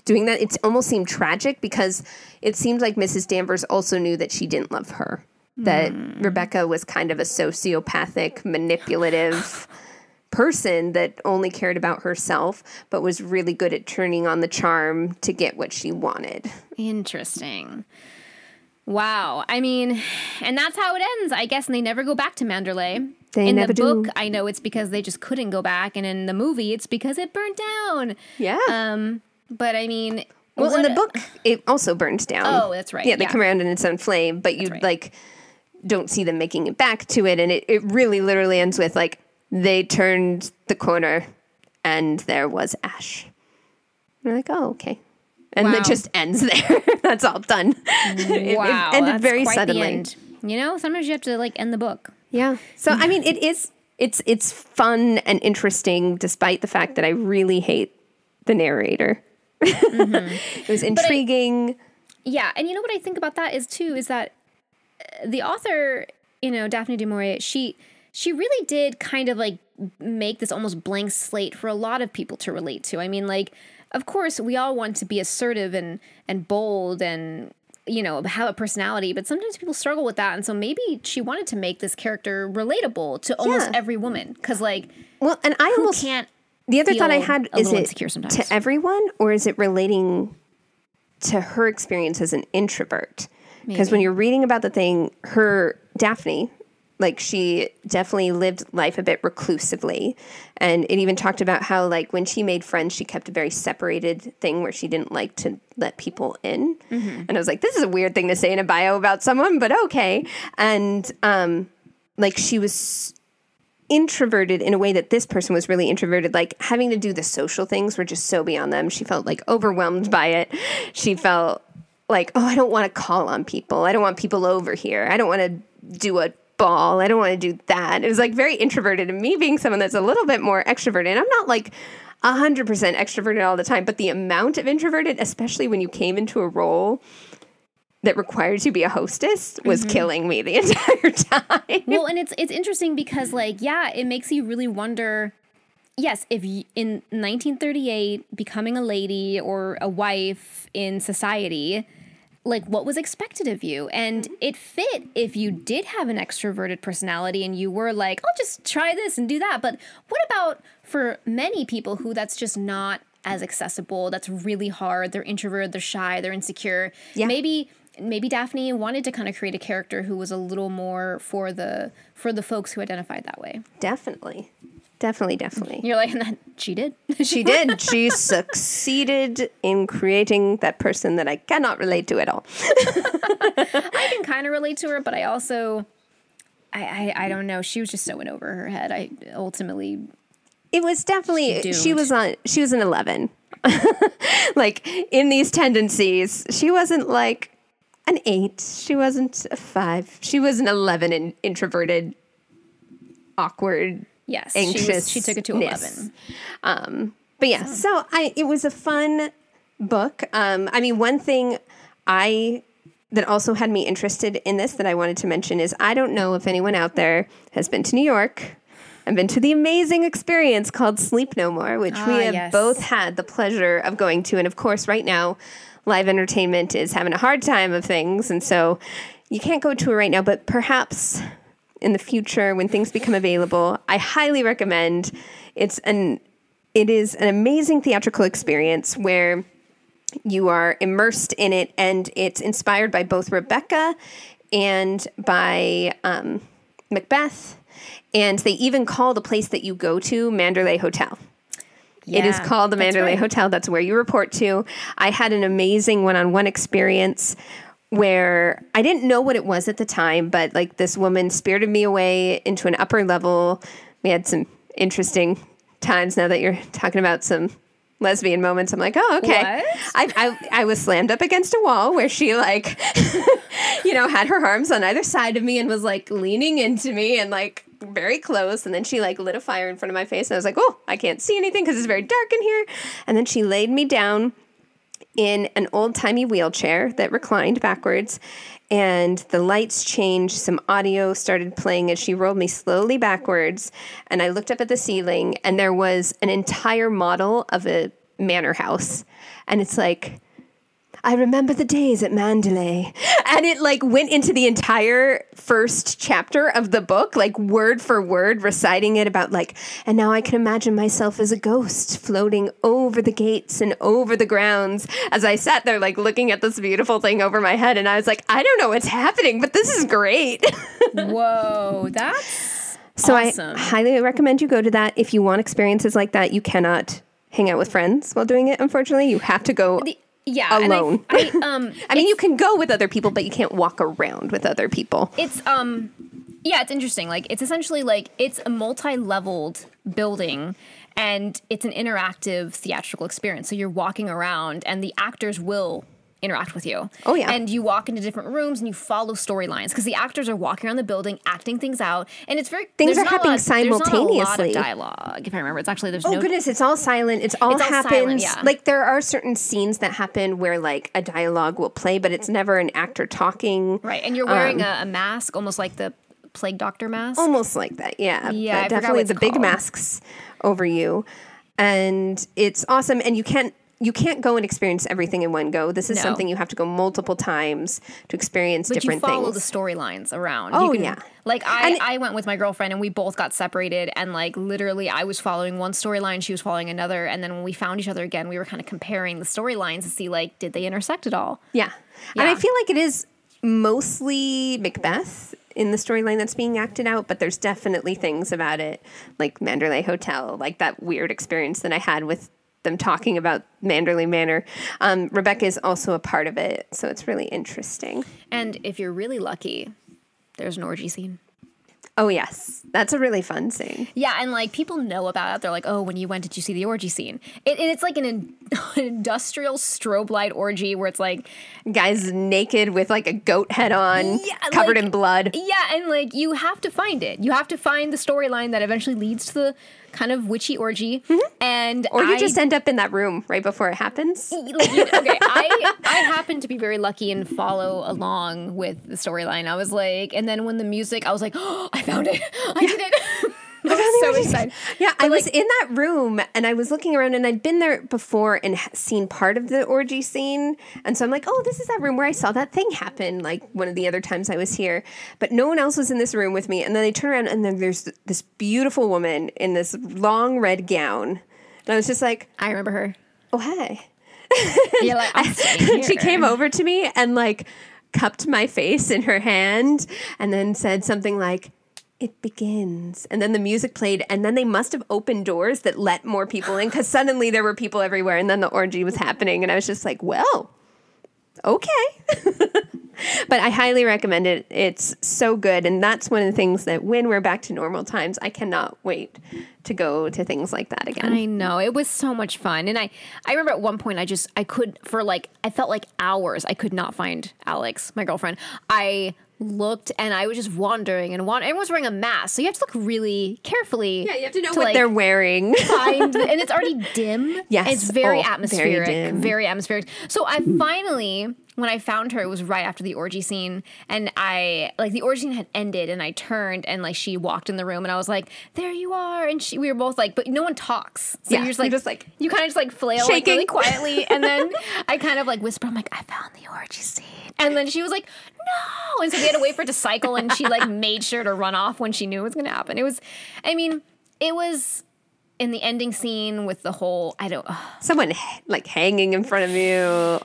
[SPEAKER 5] doing that, it almost seemed tragic because it seemed like Mrs. Danvers also knew that she didn't love her. That hmm. Rebecca was kind of a sociopathic, manipulative person that only cared about herself, but was really good at turning on the charm to get what she wanted.
[SPEAKER 2] Interesting. Wow. I mean, and that's how it ends, I guess. And they never go back to Manderley.
[SPEAKER 5] They
[SPEAKER 2] in the book,
[SPEAKER 5] do.
[SPEAKER 2] I know it's because they just couldn't go back, and in the movie, it's because it burnt down.
[SPEAKER 5] Yeah.
[SPEAKER 2] Um, but I mean,
[SPEAKER 5] Well, in the book, it also burns down.
[SPEAKER 2] Oh, that's right,
[SPEAKER 5] Yeah, they
[SPEAKER 2] yeah.
[SPEAKER 5] come around in its own flame, but you
[SPEAKER 2] right.
[SPEAKER 5] like don't see them making it back to it, and it, it really literally ends with like they turned the corner and there was ash. You're like, oh, okay. And
[SPEAKER 2] Wow.
[SPEAKER 5] it just ends there. that's all done. It- it,
[SPEAKER 2] wow,
[SPEAKER 5] ended very suddenly.
[SPEAKER 2] The end. You know, sometimes you have to like end the book.
[SPEAKER 5] Yeah. So I mean, it is it's it's fun and interesting, despite the fact that I really hate the narrator. it was intriguing.
[SPEAKER 2] Yeah, and you know what I think about that is too is that uh, the author, you know, Daphne du Maurier, she she really did kind of like make this almost blank slate for a lot of people to relate to. I mean, like, of course, we all want to be assertive and and bold and you know have a personality, but sometimes people struggle with that, and so maybe she wanted to make this character relatable to almost
[SPEAKER 5] Yeah.
[SPEAKER 2] every woman because like
[SPEAKER 5] well, and I almost
[SPEAKER 2] can't
[SPEAKER 5] the other thought I had is it to everyone or is it relating to her experience as an introvert? Because when you're reading about the thing, her Daphne, like she definitely lived life a bit reclusively, and it even talked about how like when she made friends, she kept a very separated thing where she didn't like to let people in.
[SPEAKER 2] Mm-hmm.
[SPEAKER 5] And I was like, this is a weird thing to say in a bio about someone, but okay. And um, like she was introverted in a way that this person was really introverted like having to do the social things were just so beyond them she felt like overwhelmed by it she felt like oh i don't want to call on people i don't want people over here i don't want to do a ball. I don't want to do that. It was like very introverted and me being someone that's a little bit more extroverted i'm not like 100% extroverted all the time but the amount of introverted especially when you came into a role that required you to be a hostess was mm-hmm. killing me the entire time.
[SPEAKER 2] Well and it's it's interesting because like yeah it makes you really wonder yes if you, in 1938 becoming a lady or a wife in society like what was expected of you. And mm-hmm. it fit if you did have an extroverted personality and you were like i'll just try this and do that. But what about for many people who that's just not as accessible that's really hard they're introverted they're shy they're insecure.
[SPEAKER 5] Yeah.
[SPEAKER 2] maybe maybe daphne wanted to kind of create a character who was a little more for the for the folks who identified that way.
[SPEAKER 5] Definitely definitely definitely
[SPEAKER 2] you're like and that she did
[SPEAKER 5] She did. She succeeded in creating that person that I cannot relate to at all.
[SPEAKER 2] I can kind of relate to her, but I also, I, I, I don't know. She was just so in over her head. I ultimately,
[SPEAKER 5] It was definitely
[SPEAKER 2] She
[SPEAKER 5] she was on she was an 11. like in these tendencies, she wasn't like an 8. She wasn't a 5. She was an 11 and introverted awkward
[SPEAKER 2] yes,
[SPEAKER 5] anxious.
[SPEAKER 2] she, was, she took it to eleven.
[SPEAKER 5] Um, but yeah, so I it was a fun book. Um, I mean, one thing I that also had me interested in this that I wanted to mention is I don't know if anyone out there has been to New York and been to the amazing experience called Sleep No More, which
[SPEAKER 2] Ah,
[SPEAKER 5] we have
[SPEAKER 2] yes.
[SPEAKER 5] both had the pleasure of going to. And of course, right now, live entertainment is having a hard time of things, and so you can't go to it right now. But perhaps in the future when things become available i highly recommend it's an it is an amazing theatrical experience where you are immersed in it and it's inspired by both rebecca and by um, macbeth and they even call the place that you go to Manderley hotel Yeah, it is called the Manderley
[SPEAKER 2] right.
[SPEAKER 5] Hotel. That's where you report to. I had an amazing one on one experience where I didn't know what it was at the time, but like this woman spirited me away into an upper level. We had some interesting times now that you're talking about some lesbian moments. I'm like, oh, okay. I, I, I was slammed up against a wall where she like, you know, had her arms on either side of me and was like leaning into me and like very close. And then she like lit a fire in front of my face. And I was like, oh, I can't see anything because it's very dark in here. And then she laid me down in an old timey wheelchair that reclined backwards. And the lights changed. Some audio started playing as she rolled me slowly backwards. And I looked up at the ceiling, and there was an entire model of a manor house. And it's like, I remember the days at Manderley. And it like went into the entire first chapter of the book, like word for word, reciting it about like, and now I can imagine myself as a ghost floating over the gates and over the grounds as I sat there, like looking at this beautiful thing over my head. And I was like, I don't know what's happening, but this is great.
[SPEAKER 2] Whoa, that's
[SPEAKER 5] so
[SPEAKER 2] awesome.
[SPEAKER 5] I highly recommend you go to that. If you want experiences like that, you cannot hang out with friends while doing it, unfortunately. You have to go.
[SPEAKER 2] The- yeah, and I-
[SPEAKER 5] Alone.
[SPEAKER 2] I, um,
[SPEAKER 5] I mean, you can go with other people, but you can't walk around with other people.
[SPEAKER 2] it's um yeah it's interesting like it's essentially like it's a multi-leveled building and it's an interactive theatrical experience so you're walking around and the actors will interact with you.
[SPEAKER 5] Oh, yeah.
[SPEAKER 2] And you walk into different rooms and you follow storylines because the actors are walking around the building, acting things out, and it's very
[SPEAKER 5] Things are happening
[SPEAKER 2] lot- There's not a lot
[SPEAKER 5] simultaneously.
[SPEAKER 2] of dialogue, if I remember. It's actually there's
[SPEAKER 5] Oh
[SPEAKER 2] no
[SPEAKER 5] goodness, it's all silent. It's all
[SPEAKER 2] It's all
[SPEAKER 5] happens.
[SPEAKER 2] silent, yeah.
[SPEAKER 5] Like there are certain scenes that happen where like a dialogue will play, but it's never an actor talking.
[SPEAKER 2] right, and you're wearing
[SPEAKER 5] Um,
[SPEAKER 2] a, a mask, almost like the plague doctor mask.
[SPEAKER 5] Almost like that, yeah.
[SPEAKER 2] Yeah,
[SPEAKER 5] definitely the
[SPEAKER 2] it's
[SPEAKER 5] big masks over you, and it's awesome. And you can't you can't go and experience everything in one go. This is
[SPEAKER 2] No.
[SPEAKER 5] something you have to go multiple times to experience
[SPEAKER 2] but you
[SPEAKER 5] different
[SPEAKER 2] follow
[SPEAKER 5] things.
[SPEAKER 2] the storylines around.
[SPEAKER 5] Oh,
[SPEAKER 2] you can,
[SPEAKER 5] yeah.
[SPEAKER 2] Like I, I went with my girlfriend and we both got separated and like literally I was following one storyline, she was following another, and then when we found each other again, we were kind of comparing the storylines to see like did they intersect at all?
[SPEAKER 5] Yeah. And I feel like it is mostly Macbeth in the storyline that's being acted out, but there's definitely things about it, like Manderley Hotel, like that weird experience that I had with them talking about Manderley Manor. Um, Rebecca is also a part of it, so it's really interesting.
[SPEAKER 2] And if you're really lucky, there's an orgy scene.
[SPEAKER 5] Oh, yes. That's a really fun scene.
[SPEAKER 2] Yeah, and like people know about it. They're like, "Oh, when you went, did you see the orgy scene?" It, and it's like an, in, an industrial strobe light orgy where it's like,
[SPEAKER 5] Guy's naked with like a goat head on,
[SPEAKER 2] Yeah,
[SPEAKER 5] covered
[SPEAKER 2] like-
[SPEAKER 5] in blood.
[SPEAKER 2] yeah, and like you have to find it. You have to find the storyline that eventually leads to the kind of witchy orgy. And
[SPEAKER 5] Mm-hmm. Or you
[SPEAKER 2] I-
[SPEAKER 5] just end up in that room right before it happens.
[SPEAKER 2] like, you- okay, I I happen to be very lucky and follow along with the storyline. I was like, and then when the music, I was like, oh, I found it, I did it. I was so excited.
[SPEAKER 5] Yeah,
[SPEAKER 2] But,
[SPEAKER 5] I was in that room and I was looking around and I'd been there before and seen part of the orgy scene. And so I'm like, oh, this is that room where I saw that thing happen, like one of the other times I was here. But no one else was in this room with me. And then I turn around and then there's this beautiful woman in this long red gown. And I was just like,
[SPEAKER 2] I remember her.
[SPEAKER 5] oh, hey.
[SPEAKER 2] Yeah, like
[SPEAKER 5] she came over to me and like cupped my face in her hand and then said something like it begins. And then the music played and then they must have opened doors that let more people in because suddenly there were people everywhere and then the orgy was happening and i was just like well okay. But i highly recommend it. It's so good and that's one of the things that when we're back to normal times i cannot wait to go to things like that again.
[SPEAKER 2] I know. It was so much fun, and I I remember at one point I just I could for like I felt like hours I could not find Alex, my girlfriend. I looked and I was just wandering and wandering. Everyone's wearing a mask, so you have to look really carefully.
[SPEAKER 5] yeah you have to know
[SPEAKER 2] to,
[SPEAKER 5] what
[SPEAKER 2] like,
[SPEAKER 5] they're wearing
[SPEAKER 2] find, and it's already dim.
[SPEAKER 5] Yes.
[SPEAKER 2] it's very
[SPEAKER 5] Oh, very
[SPEAKER 2] atmospheric,
[SPEAKER 5] dim.
[SPEAKER 2] very atmospheric. So I finally, when I found her, it was right after the orgy scene, and I like the orgy scene had ended, and I turned and like she walked in the room, and I was like, "There you are," and she, we were both like, but no one talks, so
[SPEAKER 5] Yeah,
[SPEAKER 2] you're just
[SPEAKER 5] you're
[SPEAKER 2] like,
[SPEAKER 5] just like
[SPEAKER 2] you kind of just like flail like
[SPEAKER 5] shaking.
[SPEAKER 2] really quietly, and then I kind of like whisper, I'm like, "I found the orgy scene," and then she was like, "No," and so we had to wait for it to cycle, and she like made sure to run off when she knew it was going to happen. It was, I mean, it was in the ending scene with the whole I don't
[SPEAKER 5] someone like hanging in front of you.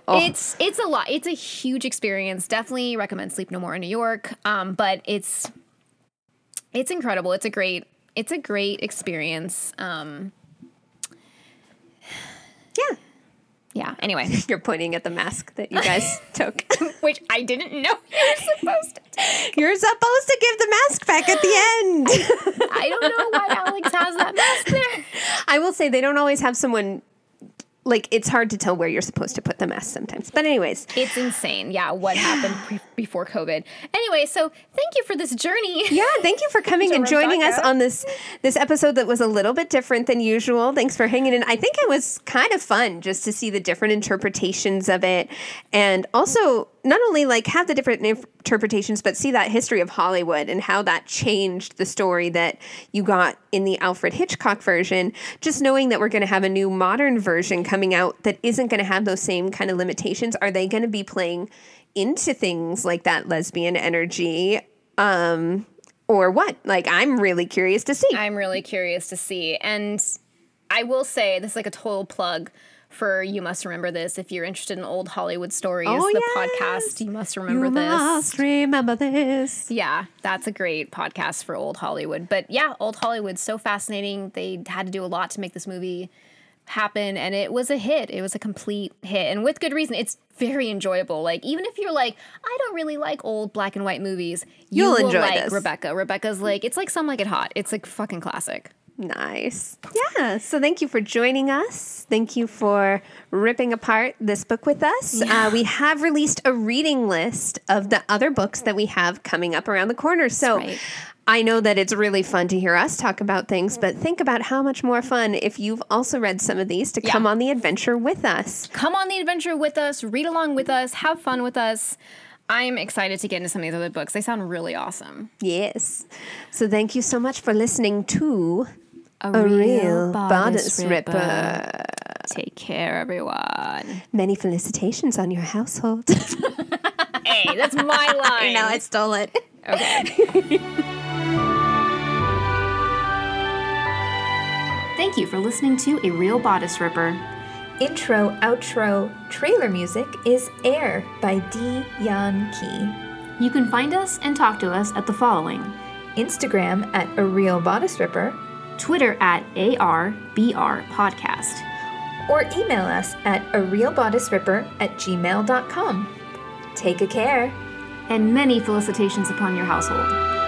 [SPEAKER 5] Oh.
[SPEAKER 2] it's it's a lot it's a huge experience. Definitely recommend sleep no more in New York. Um but it's it's incredible. It's a great it's a great experience. Um
[SPEAKER 5] yeah
[SPEAKER 2] yeah anyway
[SPEAKER 5] You're pointing at the mask that you guys took.
[SPEAKER 2] which I didn't know you were supposed to
[SPEAKER 5] You're supposed to give the mask back at the end.
[SPEAKER 2] I don't know why Alex has that mask there
[SPEAKER 5] I will say they don't always have someone like it's hard to tell where you're supposed to put the mask sometimes. But anyways,
[SPEAKER 2] it's insane yeah what happened pre- before COVID anyway so thank you for this journey
[SPEAKER 5] yeah, thank you for coming and joining us on this this episode that was a little bit different than usual. Thanks for hanging in. I think it was kind of fun just to see the different interpretations of it and also not only like have the different interpretations but see that history of Hollywood and how that changed the story that you got in the Alfred Hitchcock version. Just knowing that we're going to have a new modern version coming out that isn't going to have those same kind of limitations. Are they going to be playing into things like that lesbian energy? Um, or what? Like, I'm really curious to see.
[SPEAKER 2] I'm really curious to see. And I will say this is like a total plug for You Must Remember This. If you're interested in old Hollywood stories,
[SPEAKER 5] Oh,
[SPEAKER 2] the
[SPEAKER 5] yes.
[SPEAKER 2] podcast You Must Remember
[SPEAKER 5] you
[SPEAKER 2] This.
[SPEAKER 5] must remember this.
[SPEAKER 2] Yeah, that's a great podcast for old Hollywood. But yeah, old Hollywood's so fascinating. They had to do a lot to make this movie happen and it was a hit. It was a complete hit. And with good reason. It's very enjoyable. Like even if you're like, I don't really like old black and white movies, you
[SPEAKER 5] You'll
[SPEAKER 2] will
[SPEAKER 5] enjoy
[SPEAKER 2] like
[SPEAKER 5] this.
[SPEAKER 2] Rebecca. Rebecca's like it's like some like it hot. It's like fucking classic.
[SPEAKER 5] Nice. Yeah. So thank you for joining us. Thank you for ripping apart this book with us. Uh, we have released a reading list of the other books that we have coming up around the corner. So
[SPEAKER 2] right.
[SPEAKER 5] I know that it's really fun to hear us talk about things, but think about how much more fun if you've also read some of these to
[SPEAKER 2] Yeah.
[SPEAKER 5] come on the adventure with us.
[SPEAKER 2] Come on the adventure with us, read along with us, have fun with us. I'm excited to get into some of these other books. They sound really awesome.
[SPEAKER 5] Yes. So thank you so much for listening to A Real Bodice Ripper.
[SPEAKER 2] Take care, everyone.
[SPEAKER 5] Many felicitations on your household.
[SPEAKER 2] Hey, that's my line.
[SPEAKER 5] No, I stole it.
[SPEAKER 2] Okay. Thank you for listening to A Real Bodice Ripper.
[SPEAKER 1] Intro, outro, trailer music is Air by D. Yan Key.
[SPEAKER 2] You can find us and talk to us at the following
[SPEAKER 1] Instagram at A Real Bodice Ripper,
[SPEAKER 2] Twitter at ARBR Podcast.
[SPEAKER 1] or email us at a real bodice ripper at gmail.com. Take a care.
[SPEAKER 2] And many felicitations upon your household.